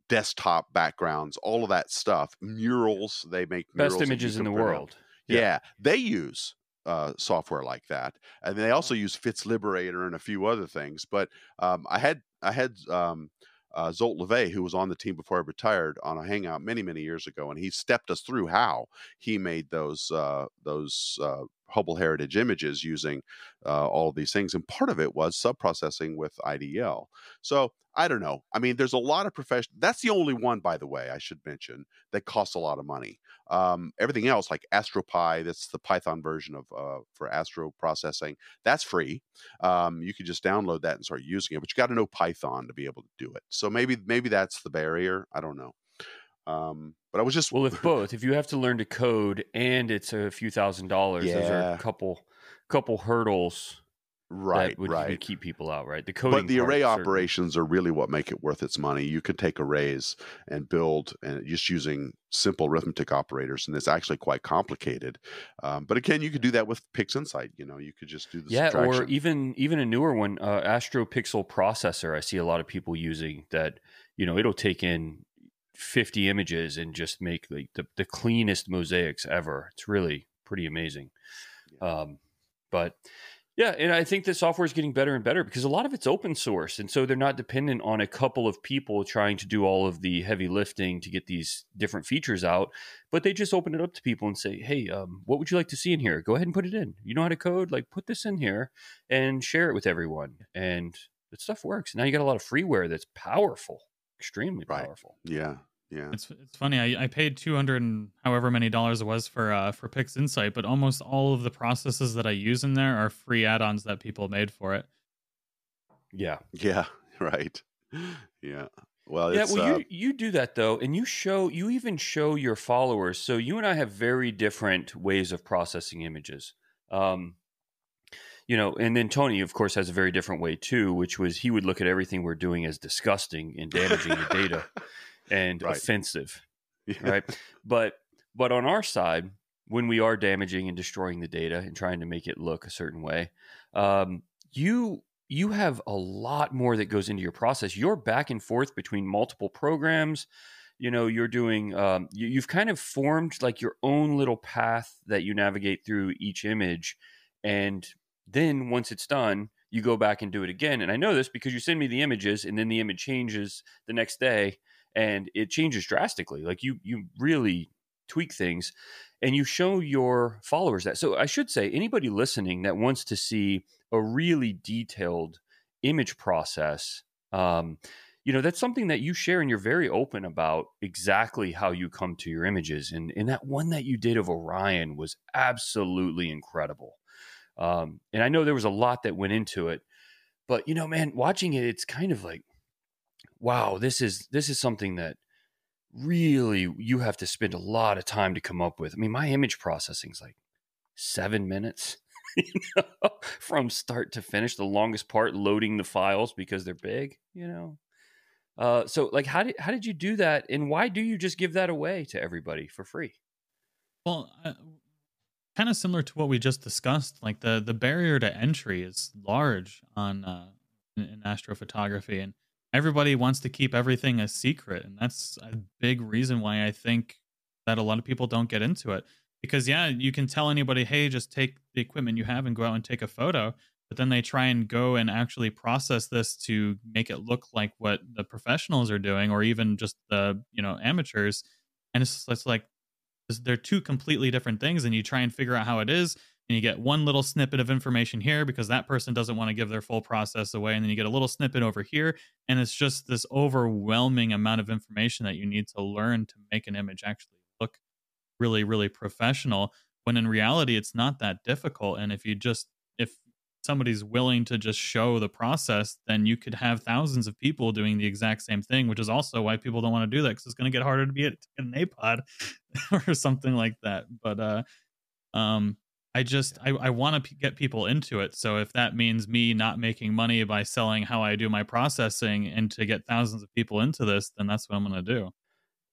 desktop backgrounds, all of that stuff, murals. They make murals Best images in the world. Yeah. Yeah. they use uh, software like that, and they also use FITS Liberator and a few other things. But um, I had I had um, uh, Zolt Levay, who was on the team before I retired, on a hangout many many years ago, and he stepped us through how he made those uh, those uh, Hubble Heritage images using uh, all these things, and part of it was subprocessing with IDL. So I don't know. I mean, there's a lot of profession. That's the only one, by the way, I should mention that costs a lot of money. Um, everything else, like Astropy, that's the Python version of uh, for astro processing. That's free. Um, you can just download that and start using it, but you got to know Python to be able to do it. So maybe maybe that's the barrier. I don't know. Um, but I was just Well, if both, if you have to learn to code and it's a few thousand dollars, those are Yeah. a couple couple hurdles right, would, right. keep people out, right? The coding, but the array certainly. operations are really what make it worth its money. You can take arrays and build and just using simple arithmetic operators, and it's actually quite complicated. Um, but again, you could do that with PixInsight. You know, you could just do the yeah, or even even a newer one, uh, Astro Pixel processor. I see a lot of people using that. You know, it'll take in fifty images and just make like the, the cleanest mosaics ever. It's really pretty amazing. Um, but yeah, and I think the software is getting better and better because a lot of it's open source, and so they're not dependent on a couple of people trying to do all of the heavy lifting to get these different features out. But they just open it up to people and say, "Hey, um, what would you like to see in here? Go ahead and put it in. You know how to code? Like, put this in here and share it with everyone." And that stuff works. Now you got a lot of freeware that's powerful, extremely Right. powerful. yeah, yeah. It's it's funny. I, I paid two hundred and however many dollars it was for uh for Pix Insight, but almost all of the processes that I use in there are free add-ons that people made for it. Yeah. Yeah, right. Yeah. Well, Yeah, it's, well, uh, you you do that though, and you show you even show your followers. So you and I have very different ways of processing images. Um, you know, and then Tony, of course, has a very different way too, which was he would look at everything we're doing as disgusting and damaging the data and Right. offensive, yeah. right? But but on our side, when we are damaging and destroying the data and trying to make it look a certain way, um, you you have a lot more that goes into your process. You're back and forth between multiple programs. You know, you're doing. Um, you, you've kind of formed like your own little path that you navigate through each image, and then once it's done, you go back and do it again. And I know this because you send me the images, and then the image changes the next day, and it changes drastically. Like you, you really tweak things, and you show your followers that. So I should say, anybody listening that wants to see a really detailed image process, um, you know, that's something that you share, and you're very open about exactly how you come to your images. And and that one that you did of Orion was absolutely incredible. Um, and I know there was a lot that went into it, but you know, man, watching it, it's kind of like, wow, this is this is something that really you have to spend a lot of time to come up with. I mean, my image processing is like seven minutes. you know, from start to finish, the longest part loading the files because they're big, you know. Uh, so like how did how did you do that and why do you just give that away to everybody for free? Well, uh, kind of similar to what we just discussed. Like the the barrier to entry is large on uh, in, in astrophotography, and everybody wants to keep everything a secret, and that's a big reason why I think that a lot of people don't get into it. Because yeah, you can tell anybody, hey, just take the equipment you have and go out and take a photo. But then they try and go and actually process this to make it look like what the professionals are doing, or even just the you know amateurs. And it's, it's like they're two completely different things and you try and figure out how it is and you get one little snippet of information here because that person doesn't want to give their full process away and then you get a little snippet over here and it's just this overwhelming amount of information that you need to learn to make an image actually look really really professional when in reality it's not that difficult and if you just if somebody's willing to just show the process then you could have thousands of people doing the exact same thing which is also why people don't want to do that because it's going to get harder to be an apod or something like that but uh um i just i, I want to p- get people into it so if that means me not making money by selling how i do my processing and to get thousands of people into this then that's what i'm going to do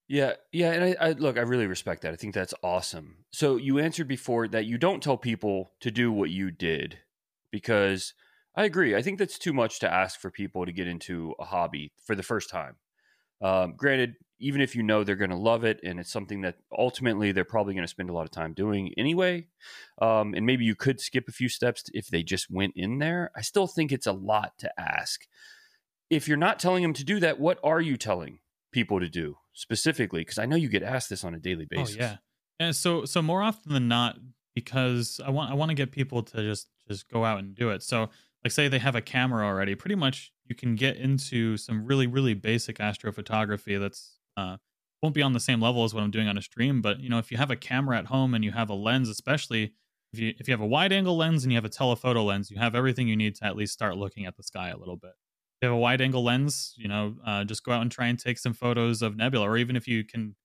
Yeah, yeah, and I, I look, I really respect that. I think that's awesome. So you answered before that you don't tell people to do what you did because I agree. I think that's too much to ask for people to get into a hobby for the first time. Um, granted, even if you know they're going to love it and it's something that ultimately they're probably going to spend a lot of time doing anyway, um, and maybe you could skip a few steps if they just went in there, I still think it's a lot to ask. If you're not telling them to do that, what are you telling people to do specifically? Because I know you get asked this on a daily basis. Oh yeah, and so so more often than not, because I want I want to get people to just just go out and do it. So like say they have a camera already, pretty much you can get into some really really basic astrophotography that's uh, won't be on the same level as what I'm doing on a stream. But you know, if you have a camera at home and you have a lens, especially if you if you have a wide angle lens and you have a telephoto lens, you have everything you need to at least start looking at the sky a little bit. If you have a wide angle lens, you know, uh, just go out and try and take some photos of nebula, or even if you can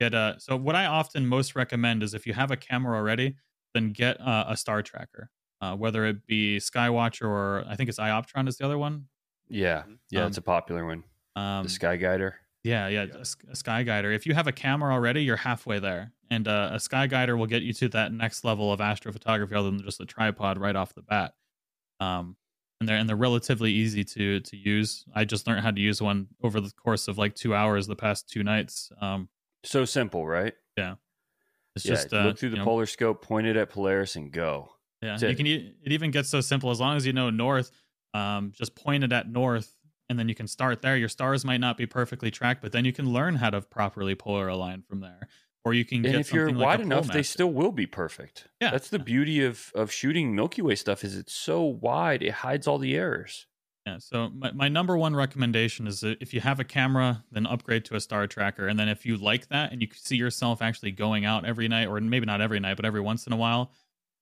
get a. So what I often most recommend is if you have a camera already, then get a, a star tracker, uh, whether it be Skywatcher or I think it's Ioptron is the other one. Yeah, yeah, Um, it's a popular one. Um, the Sky Guider. Yeah, yeah, a, s- a sky guider. If you have a camera already, you're halfway there, and uh, a sky guider will get you to that next level of astrophotography, other than just a tripod right off the bat. Um, and they're and they're relatively easy to to use. I just learned how to use one over the course of like two hours the past two nights. Um, So simple, right? Yeah. It's yeah, just uh, look through the you know, polar scope, point it at Polaris, and go. Yeah, That's you it. can. It even gets so simple as long as you know north. Um, just point it at north, and then you can start there. Your stars might not be perfectly tracked, but then you can learn how to properly polar align from there. Or you can And get if you're something like wide enough, they still will be perfect. Yeah, that's the beauty of of shooting Milky Way stuff. Is it's so wide, it hides all the errors. Yeah. So my, my number one recommendation is that if you have a camera, then upgrade to a star tracker. And then if you like that and you see yourself actually going out every night, or maybe not every night, but every once in a while,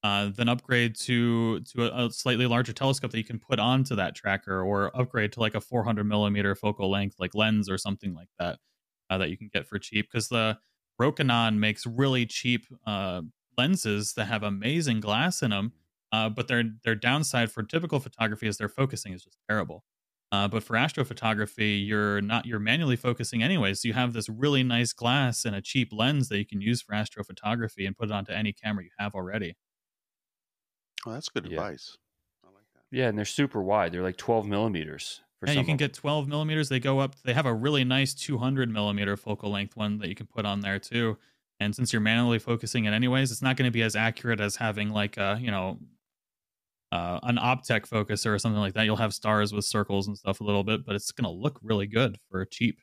uh, then upgrade to to a, a slightly larger telescope that you can put onto that tracker, or upgrade to like a 400 millimeter focal length, like lens or something like that, uh, that you can get for cheap. Because the Rokinon makes really cheap uh, lenses that have amazing glass in them. Uh, but their their downside for typical photography is their focusing is just terrible. Uh, but for astrophotography, you're not you're manually focusing anyway. So you have this really nice glass and a cheap lens that you can use for astrophotography and put it onto any camera you have already. Oh, that's good Yeah. advice. I like that. Yeah, and they're super wide. They're like 12 millimeters. For Yeah, you can get 12 millimeters. They go up. They have a really nice 200 millimeter focal length one that you can put on there too. And since you're manually focusing it anyways, it's not going to be as accurate as having like a you know uh, an optech focuser or something like that. You'll have stars with circles and stuff a little bit, but it's going to look really good for cheap.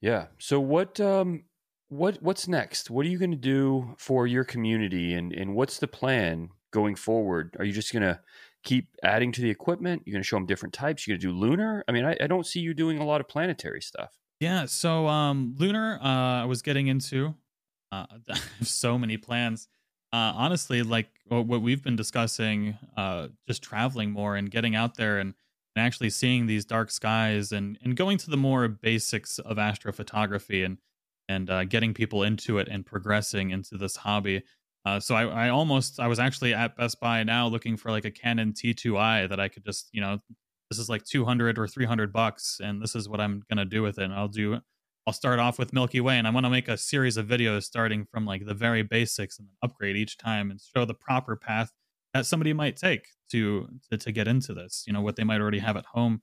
Yeah. So what um what what's next? What are you going to do for your community and and what's the plan going forward? Are you just going to keep adding to the equipment? You're going to show them different types? You're going to do lunar? I mean, I, I don't see you doing a lot of planetary stuff. Yeah, so um Lunar uh I was getting into uh so many plans. Uh honestly, like what we've been discussing uh just traveling more and getting out there and, and actually seeing these dark skies and and going to the more basics of astrophotography and and uh, getting people into it and progressing into this hobby. Uh, so I, I almost I was actually at Best Buy now looking for like a Canon T2i that I could just you know this is like 200 or 300 bucks and this is what i'm gonna do with it and i'll do i'll start off with milky way and i want to make a series of videos starting from like the very basics and then upgrade each time and show the proper path that somebody might take to to, to get into this you know what they might already have at home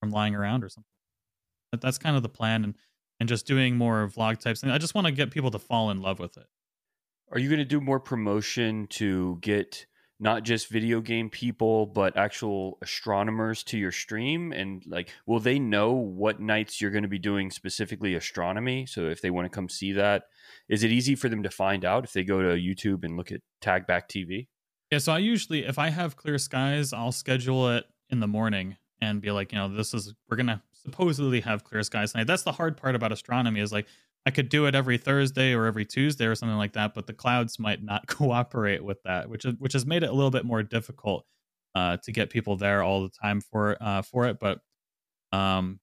from lying around or something. But that's kind of the plan and and just doing more vlog types and i just want to get people to fall in love with it Are you going to do more promotion to get not just video game people, but actual astronomers to your stream? And like, will they know what nights you're going to be doing specifically astronomy? So if they want to come see that, is it easy for them to find out if they go to YouTube and look at Tag Back TV? Yeah, so I usually, if I have clear skies, I'll schedule it in the morning and be like, you know, this is we're gonna supposedly have clear skies tonight. That's the hard part about astronomy is like I could do it every Thursday or every Tuesday or something like that, but the clouds might not cooperate with that, which is which has made it a little bit more difficult uh, to get people there all the time for uh, for it. But um,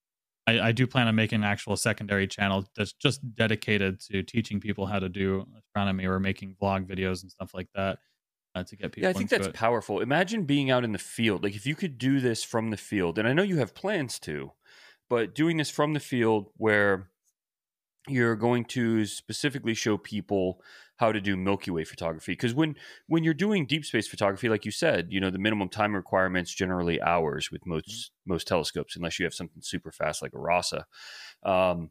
I, I do plan on making an actual secondary channel that's just dedicated to teaching people how to do astronomy or making vlog videos and stuff like that uh, to get people. Yeah, I think that's it. powerful. Imagine being out in the field. Like if you could do this from the field, and I know you have plans to, but doing this from the field where you're going to specifically show people how to do Milky Way photography because when when you're doing deep space photography, like you said, you know the minimum time requirements generally hours with most mm-hmm. most telescopes, unless you have something super fast like a Rasa. Um,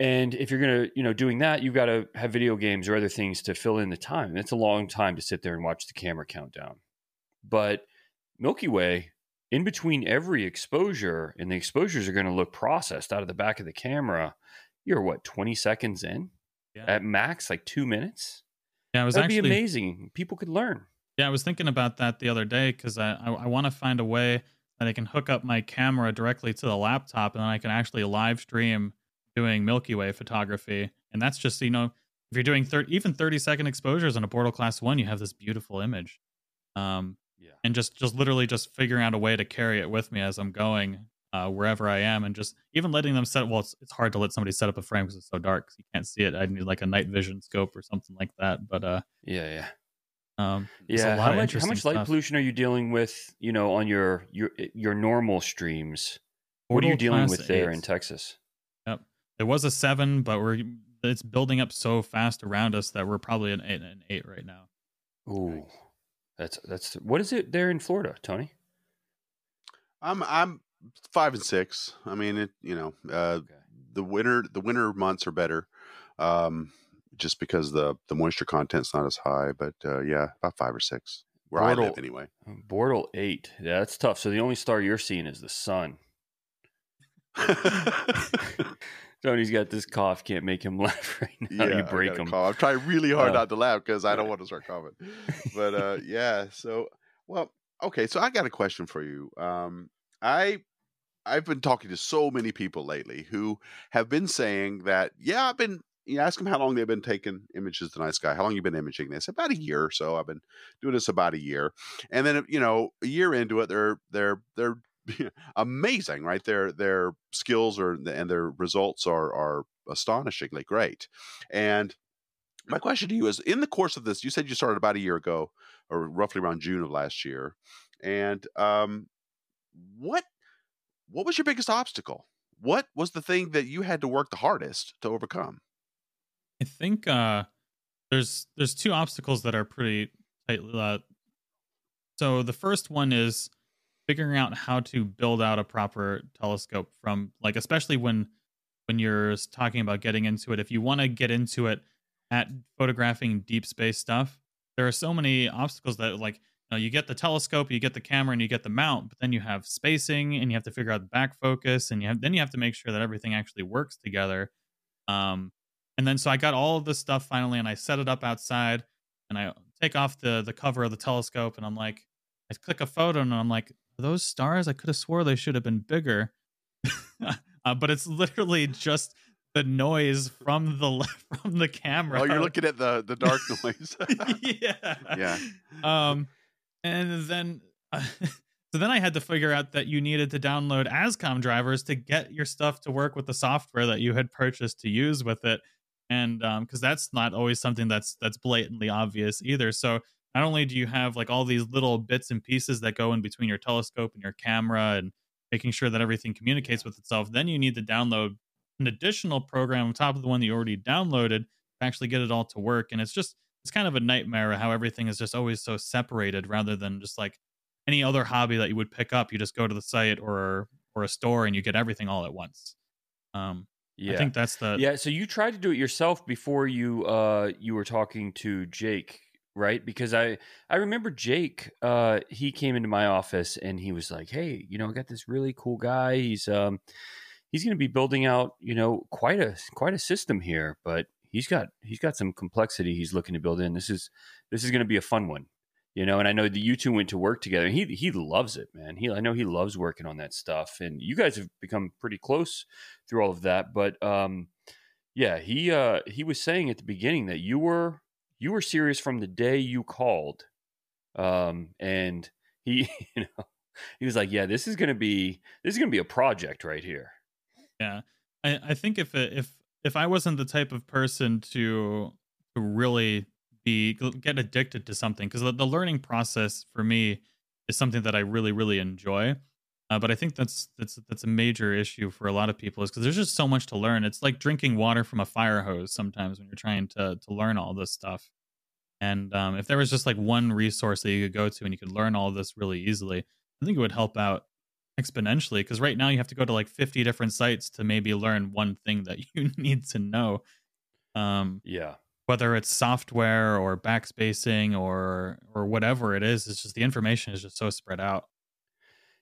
and if you're gonna, you know, doing that, you've got to have video games or other things to fill in the time. It's a long time to sit there and watch the camera countdown. But Milky Way, in between every exposure, and the exposures are going to look processed out of the back of the camera. You're what 20 seconds in yeah. at max, like two minutes. Yeah, it was That'd actually be amazing. People could learn. Yeah, I was thinking about that the other day because I I, I want to find a way that I can hook up my camera directly to the laptop and then I can actually live stream doing Milky Way photography. And that's just you know if you're doing 30, even 30 second exposures on a Bortle Class One, you have this beautiful image. Um, yeah. And just just literally just figuring out a way to carry it with me as I'm going uh, wherever I am, and just even letting them set. Well, it's, it's hard to let somebody set up a frame because it's so dark, so you can't see it. I need like a night vision scope or something like that. But uh, yeah, yeah. Um, yeah, how much how much light stuff. pollution are you dealing with? You know, on your your your normal streams. what are you dealing with there eight. in Texas? Yep, it was a seven, but we're it's building up so fast around us that we're probably an eight an eight right now. Ooh, that's that's what is it there in Florida, Tony? I'm I'm five and six. I mean, it you know, uh, okay. the winter the winter months are better, um, just because the the moisture content's not as high. But uh, yeah, about five or six where Bortle, I live anyway. Bortle eight. Yeah, that's tough. So the only star you're seeing is the sun. Tony's got this cough, can't make him laugh right now. Yeah, you break him. Cough. I'm trying really hard uh, not to laugh because I don't want to start coughing. But uh, yeah, so well, okay. So I got a question for you. Um, I I've been talking to so many people lately who have been saying that, yeah, I've been you ask them how long they've been taking images of the night sky. How long you been imaging this? About a year or so. I've been doing this about a year, and then you know, a year into it, they're they're they're amazing, right? Their their skills are and their results are are astonishingly great. And my question to you is: in the course of this, you said you started about a year ago, or roughly around June of last year, and um, what what was your biggest obstacle? What was the thing that you had to work the hardest to overcome? I think uh, there's there's two obstacles that are pretty tight. Uh, so the first one is figuring out how to build out a proper telescope from like especially when when you're talking about getting into it. If you want to get into it at photographing deep space stuff, there are so many obstacles that like know, you get the telescope, you get the camera, and you get the mount, but then you have spacing, and you have to figure out the back focus, and you have then you have to make sure that everything actually works together. Um, and then so I got all of this stuff finally, and I set it up outside, and I take off the the cover of the telescope, and I'm like, I click a photo, and I'm like, those stars? I could have swore they should have been bigger, uh, but it's literally just the noise from the from the camera. Oh, you're looking at the the dark noise. yeah. Yeah. Um and then uh, so then I had to figure out that you needed to download ASCOM drivers to get your stuff to work with the software that you had purchased to use with it, and because um, that's not always something that's that's blatantly obvious either. So not only do you have like all these little bits and pieces that go in between your telescope and your camera and making sure that everything communicates with itself, then you need to download an additional program on top of the one that you already downloaded to actually get it all to work. And it's just it's kind of a nightmare how everything is just always so separated rather than just like any other hobby that you would pick up you just go to the site or or a store and you get everything all at once um yeah. I think that's the Yeah, so you tried to do it yourself before you uh you were talking to Jake, right? Because I I remember Jake uh he came into my office and he was like, "Hey, you know, I got this really cool guy. He's um he's going to be building out, you know, quite a quite a system here, but he's got he's got some complexity he's looking to build in. This is this is going to be a fun one, you know. And I know the you two went to work together. He he loves it, man. He I know he loves working on that stuff, and you guys have become pretty close through all of that. But um, yeah, he uh he was saying at the beginning that you were you were serious from the day you called, um, and he you know he was like, yeah, this is gonna be this is gonna be a project right here. Yeah. I, I think if if if I wasn't the type of person to to really be get addicted to something because the, the learning process for me is something that I really really enjoy. Uh, but I think that's that's that's a major issue for a lot of people is because there's just so much to learn. It's like drinking water from a fire hose sometimes when you're trying to to learn all this stuff. And um, if there was just like one resource that you could go to and you could learn all this really easily, I think it would help out exponentially. Because right now you have to go to like 50 different sites to maybe learn one thing that you need to know. Um, Yeah. whether it's software or backspacing or or whatever it is, it's just the information is just so spread out.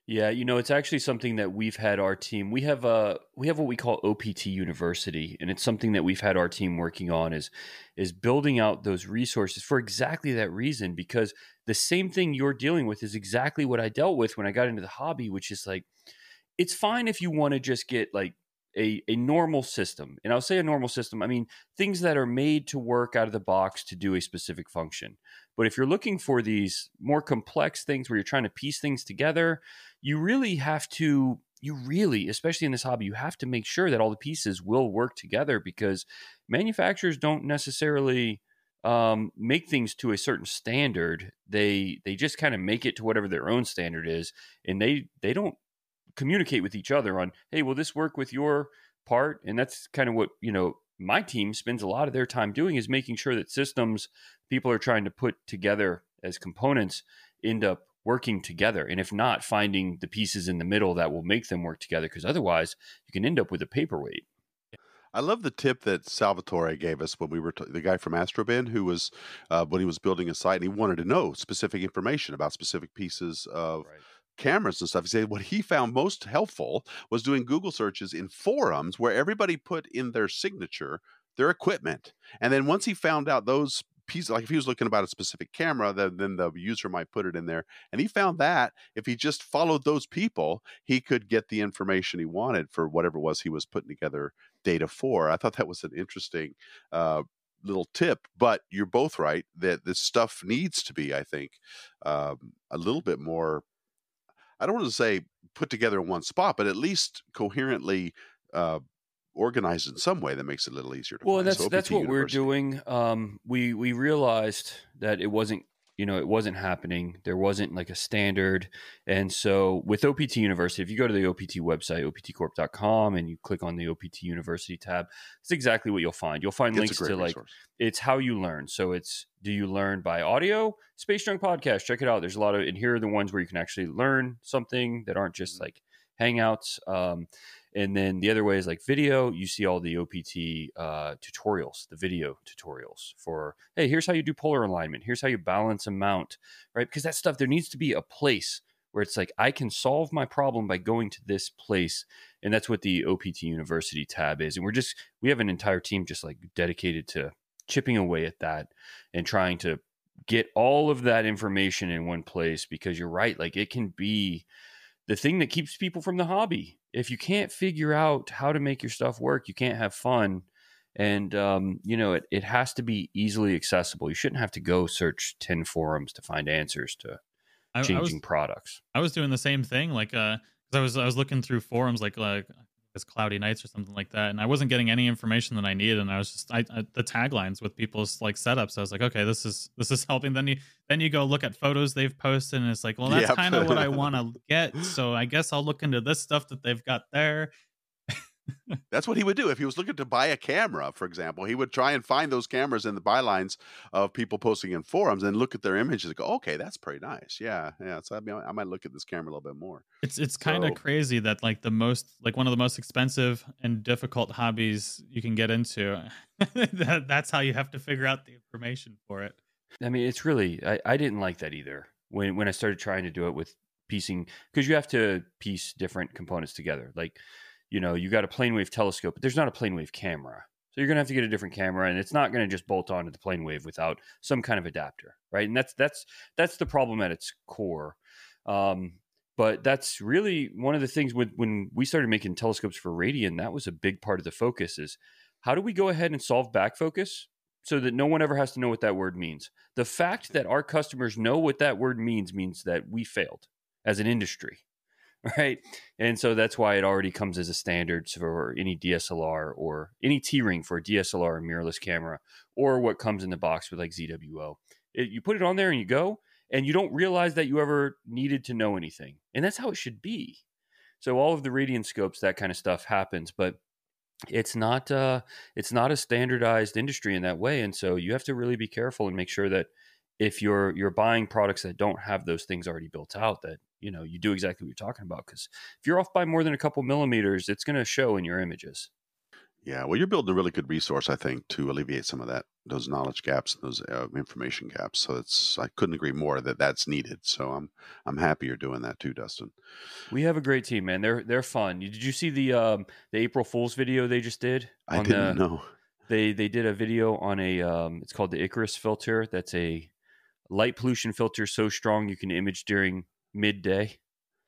Yeah, you know, it's actually something that we've had our team. We have uh we have what we call OPT University, and it's something that we've had our team working on is is building out those resources for exactly that reason because the same thing you're dealing with is exactly what I dealt with when I got into the hobby, which is like it's fine if you want to just get like a, a normal system. And I'll say a normal system, I mean things that are made to work out of the box to do a specific function. But if you're looking for these more complex things where you're trying to piece things together, you really have to you really especially in this hobby you have to make sure that all the pieces will work together because manufacturers don't necessarily um, make things to a certain standard they they just kind of make it to whatever their own standard is and they they don't communicate with each other on hey will this work with your part? And that's kind of what you know my team spends a lot of their time doing is making sure that systems people are trying to put together as components end up working together and if not finding the pieces in the middle that will make them work together because otherwise you can end up with a paperweight I love the tip that Salvatore gave us when we were t- the guy from Astrobin who was uh, when he was building a site and he wanted to know specific information about specific pieces of right cameras and stuff. He said what he found most helpful was doing Google searches in forums where everybody put in their signature their equipment, and then once he found out those pieces, like if he was looking about a specific camera, then then the user might put it in there, and he found that if he just followed those people, he could get the information he wanted for whatever it was he was putting together data for. I thought that was an interesting. Uh, little tip but you're both right that this stuff needs to be i think um, a little bit more I don't want to say put together in one spot, but at least coherently uh, organized in some way that makes it a little easier to well find. that's So that's what we're doing um we we realized that it wasn't you know it wasn't happening there wasn't like a standard and so with opt university if you go to the opt website optcorp.com and you click on the opt university tab it's exactly what you'll find you'll find It's links to like it's how you learn. So it's do you learn by audio? Space Junk Podcast, check it out. There's a lot of and here are the ones where you can actually learn something that aren't just like hangouts. Um, and then the other way is like video. You see all the OPT uh, tutorials, the video tutorials for hey, here's how you do polar alignment. Here's how you balance a mount, right? Because that stuff there needs to be a place where it's like I can solve my problem by going to this place, and that's what the OPT University tab is. And we're just we have an entire team just like dedicated to chipping away at that and trying to get all of that information in one place because you're right like it can be the thing that keeps people from the hobby if you can't figure out how to make your stuff work you can't have fun. And um, you know it, it has to be easily accessible. You shouldn't have to go search 10 forums to find answers to I, I changing was products. I was doing the same thing, like uh, because I was I was looking through forums like like it's cloudy nights or something like that, and I wasn't getting any information that I needed, and I was just I, I the taglines with people's like setups. I was like, okay, this is this is helping. Then you then you go look at photos they've posted, and it's like, well, that's Yep. kind of what I want to get. So I guess I'll look into this stuff that they've got there. That's what he would do if he was looking to buy a camera, for example. He would try and find those cameras in the bylines of people posting in forums and look at their images and go, "Okay, that's pretty nice. Yeah, yeah. So I, mean, I might look at this camera a little bit more." It's it's kind of crazy that like the most like one of the most expensive and difficult hobbies you can get into. that, that's how you have to figure out the information for it. I mean, it's really I, I didn't like that either when when I started trying to do it with piecing because you have to piece different components together. Like, you know, you got a plane wave telescope, but there's not a plane wave camera. So you're gonna have to get a different camera, and it's not gonna just bolt onto the plane wave without some kind of adapter, right? And that's that's that's the problem at its core. Um, but that's really one of the things with when we started making telescopes for Radian, that was a big part of the focus is how do we go ahead and solve back focus so that no one ever has to know what that word means. The fact that our customers know what that word means means that we failed as an industry, right? And so that's why it already comes as a standard for any DSLR or any T ring for a DSLR or mirrorless camera, or what comes in the box with like ZWO. It, you put it on there and you go, and you don't realize that you ever needed to know anything. And that's how it should be. So all of the Radian scopes, that kind of stuff happens, but it's not uh, it's not a standardized industry in that way, and so you have to really be careful and make sure that if you're you're buying products that don't have those things already built out, that you know you do exactly what you're talking about. Because if you're off by more than a couple millimeters, it's going to show in your images. Yeah, well, you're building a really good resource, I think, to alleviate some of that those knowledge gaps and those uh, information gaps. So it's I couldn't agree more that that's needed. So I'm I'm happy you're doing that too, Dustin. We have a great team, man. They're they're fun. Did you see the um, the April Fools video they just did? I didn't the, know. They they did a video on a um, it's called the Icarus filter. That's a light pollution filter so strong you can image during midday,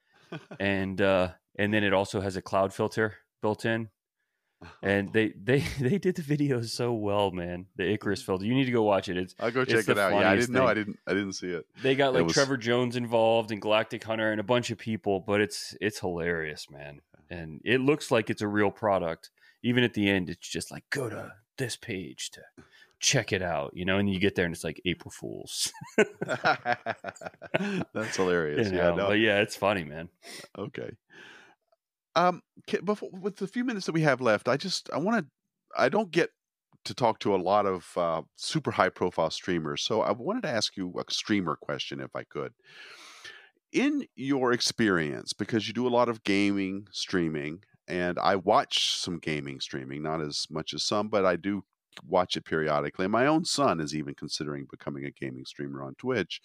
and uh, and then it also has a cloud filter built in and they they they did the videos so well, man. The Icarus filter. You need to go watch it. It's I'll go check it out. Yeah, I didn't know. I didn't. I didn't see it. they got like was- Trevor Jones involved and Galactic Hunter and a bunch of people, but it's it's hilarious, man. And it looks like it's a real product. Even at the end, it's just like go to this page to check it out, you know. And you get there and it's like April Fools. That's hilarious. you Yeah. No. But yeah, it's funny, man. Okay. Um, ca- before with the few minutes that we have left, I just I want to. I don't get to talk to a lot of uh, super high profile streamers, so I wanted to ask you a streamer question, if I could. In your experience, because you do a lot of gaming streaming, and I watch some gaming streaming, not as much as some, but I do watch it periodically. And my own son is even considering becoming a gaming streamer on Twitch.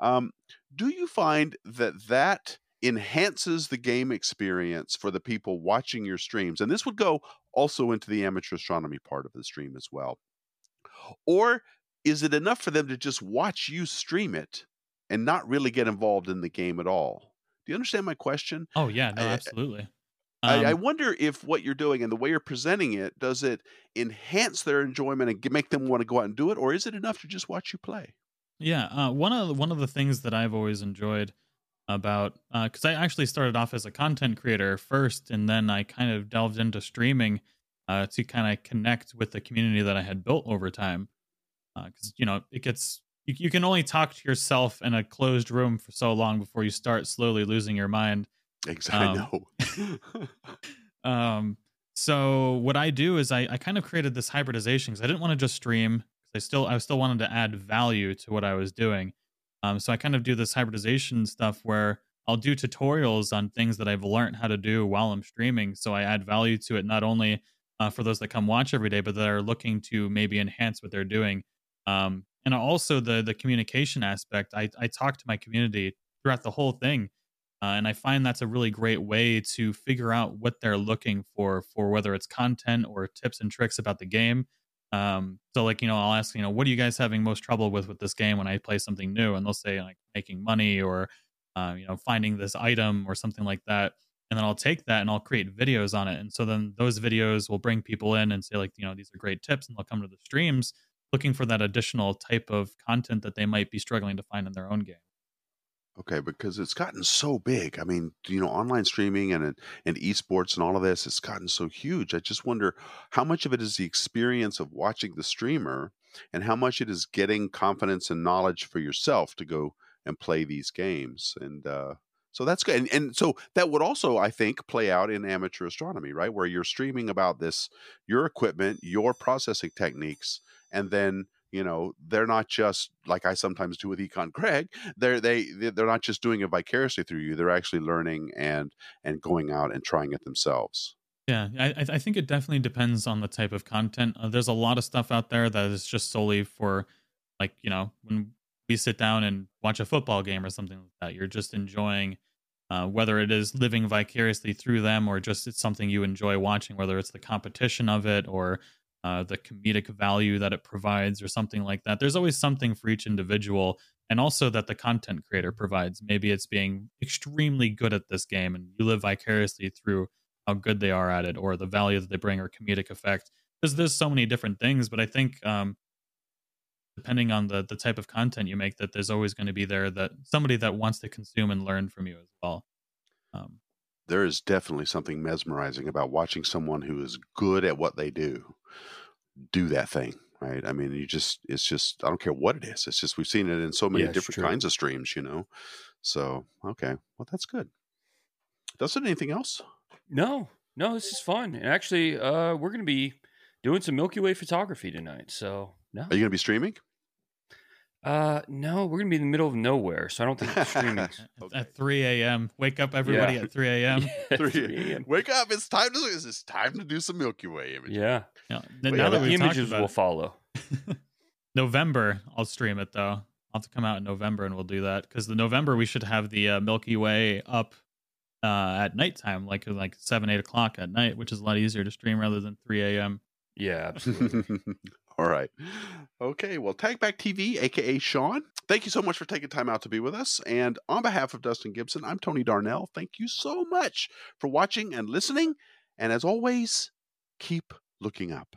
Um, do you find that that enhances the game experience for the people watching your streams? And this would go also into the amateur astronomy part of the stream as well. Or is it enough for them to just watch you stream it and not really get involved in the game at all? Do you understand my question? Oh yeah, no, I- I- I, I Um, wonder if what you're doing and the way you're presenting it does it enhance their enjoyment and make them want to go out and do it, or is it enough to just watch you play? Yeah, uh, one of the, one of the things that I've always enjoyed about because I actually started off as a content creator first, and then I kind of delved into streaming uh, to kind of connect with the community that I had built over time. Because you know, it gets you, you can only talk to yourself in a closed room for so long before you start slowly losing your mind. Exactly. Um, I know. Um, so what I do is I, I kind of created this hybridization because I didn't want to just stream. I still I still wanted to add value to what I was doing. Um, so I kind of do this hybridization stuff where I'll do tutorials on things that I've learned how to do while I'm streaming. So I add value to it not only uh, for those that come watch every day, but that are looking to maybe enhance what they're doing. Um, and also the the communication aspect. I I talk to my community throughout the whole thing. Uh, and I find that's a really great way to figure out what they're looking for, for whether it's content or tips and tricks about the game. Um, so, like, you know, I'll ask, you know, what are you guys having most trouble with with this game when I play something new? And they'll say, like, making money or, uh, you know, finding this item or something like that. And then I'll take that and I'll create videos on it. And so then those videos will bring people in and say, like, you know, these are great tips. And they'll come to the streams looking for that additional type of content that they might be struggling to find in their own game. Okay, because it's gotten so big. I mean, you know, online streaming and and esports and all of this, it's gotten so huge. I just wonder how much of it is the experience of watching the streamer, and how much it is getting confidence and knowledge for yourself to go and play these games. And uh, so that's good. And, and so that would also, I think, play out in amateur astronomy, right, where you're streaming about this, your equipment, your processing techniques, and then you know they're not just like I sometimes do with Econ Craig they're they they're not just doing it vicariously through you they're actually learning and and going out and trying it themselves Yeah, I, I think it definitely depends on the type of content. Uh, there's a lot of stuff out there that is just solely for, like, you know, when we sit down and watch a football game or something like that, you're just enjoying, uh, whether it is living vicariously through them or just it's something you enjoy watching, whether it's the competition of it or uh, the comedic value that it provides or something like that. There's always something for each individual, and also that the content creator provides. Maybe it's being extremely good at this game, and you live vicariously through how good they are at it or the value that they bring or comedic effect because there's so many different things but i think um depending on the the type of content you make that there's always going to be there that somebody that wants to consume and learn from you as well um there is definitely something mesmerizing about watching someone who is good at what they do do that thing right i mean you just it's just i don't care what it is it's just we've seen it in so many Yeah, different kinds of streams you know so okay well that's good Dustin, anything else? No, no, this is fun. And actually, uh, we're going to be doing some Milky Way photography tonight. So, no. Are you going to be streaming? Uh, no, we're going to be in the middle of nowhere. So I don't think the streaming. Okay. At 3 a.m. Wake up, everybody, Yeah. at 3 a.m. Yeah, 3 3 a.m. Wake up! It's time to. It's time to do some Milky Way images. Yeah. Yeah. Wait, now yeah, that the we talked images will it, follow. November, I'll stream it though. I'll have to come out in November and we'll do that because the November we should have the uh, Milky Way up uh, at nighttime, like like seven eight o'clock at night, which is a lot easier to stream rather than 3 a.m. Yeah, absolutely. All right. Okay. Well, Tag TV, aka Sean, thank you so much for taking time out to be with us. And on behalf of Dustin Gibson, I'm Tony Darnell. Thank you so much for watching and listening. And as always, keep looking up.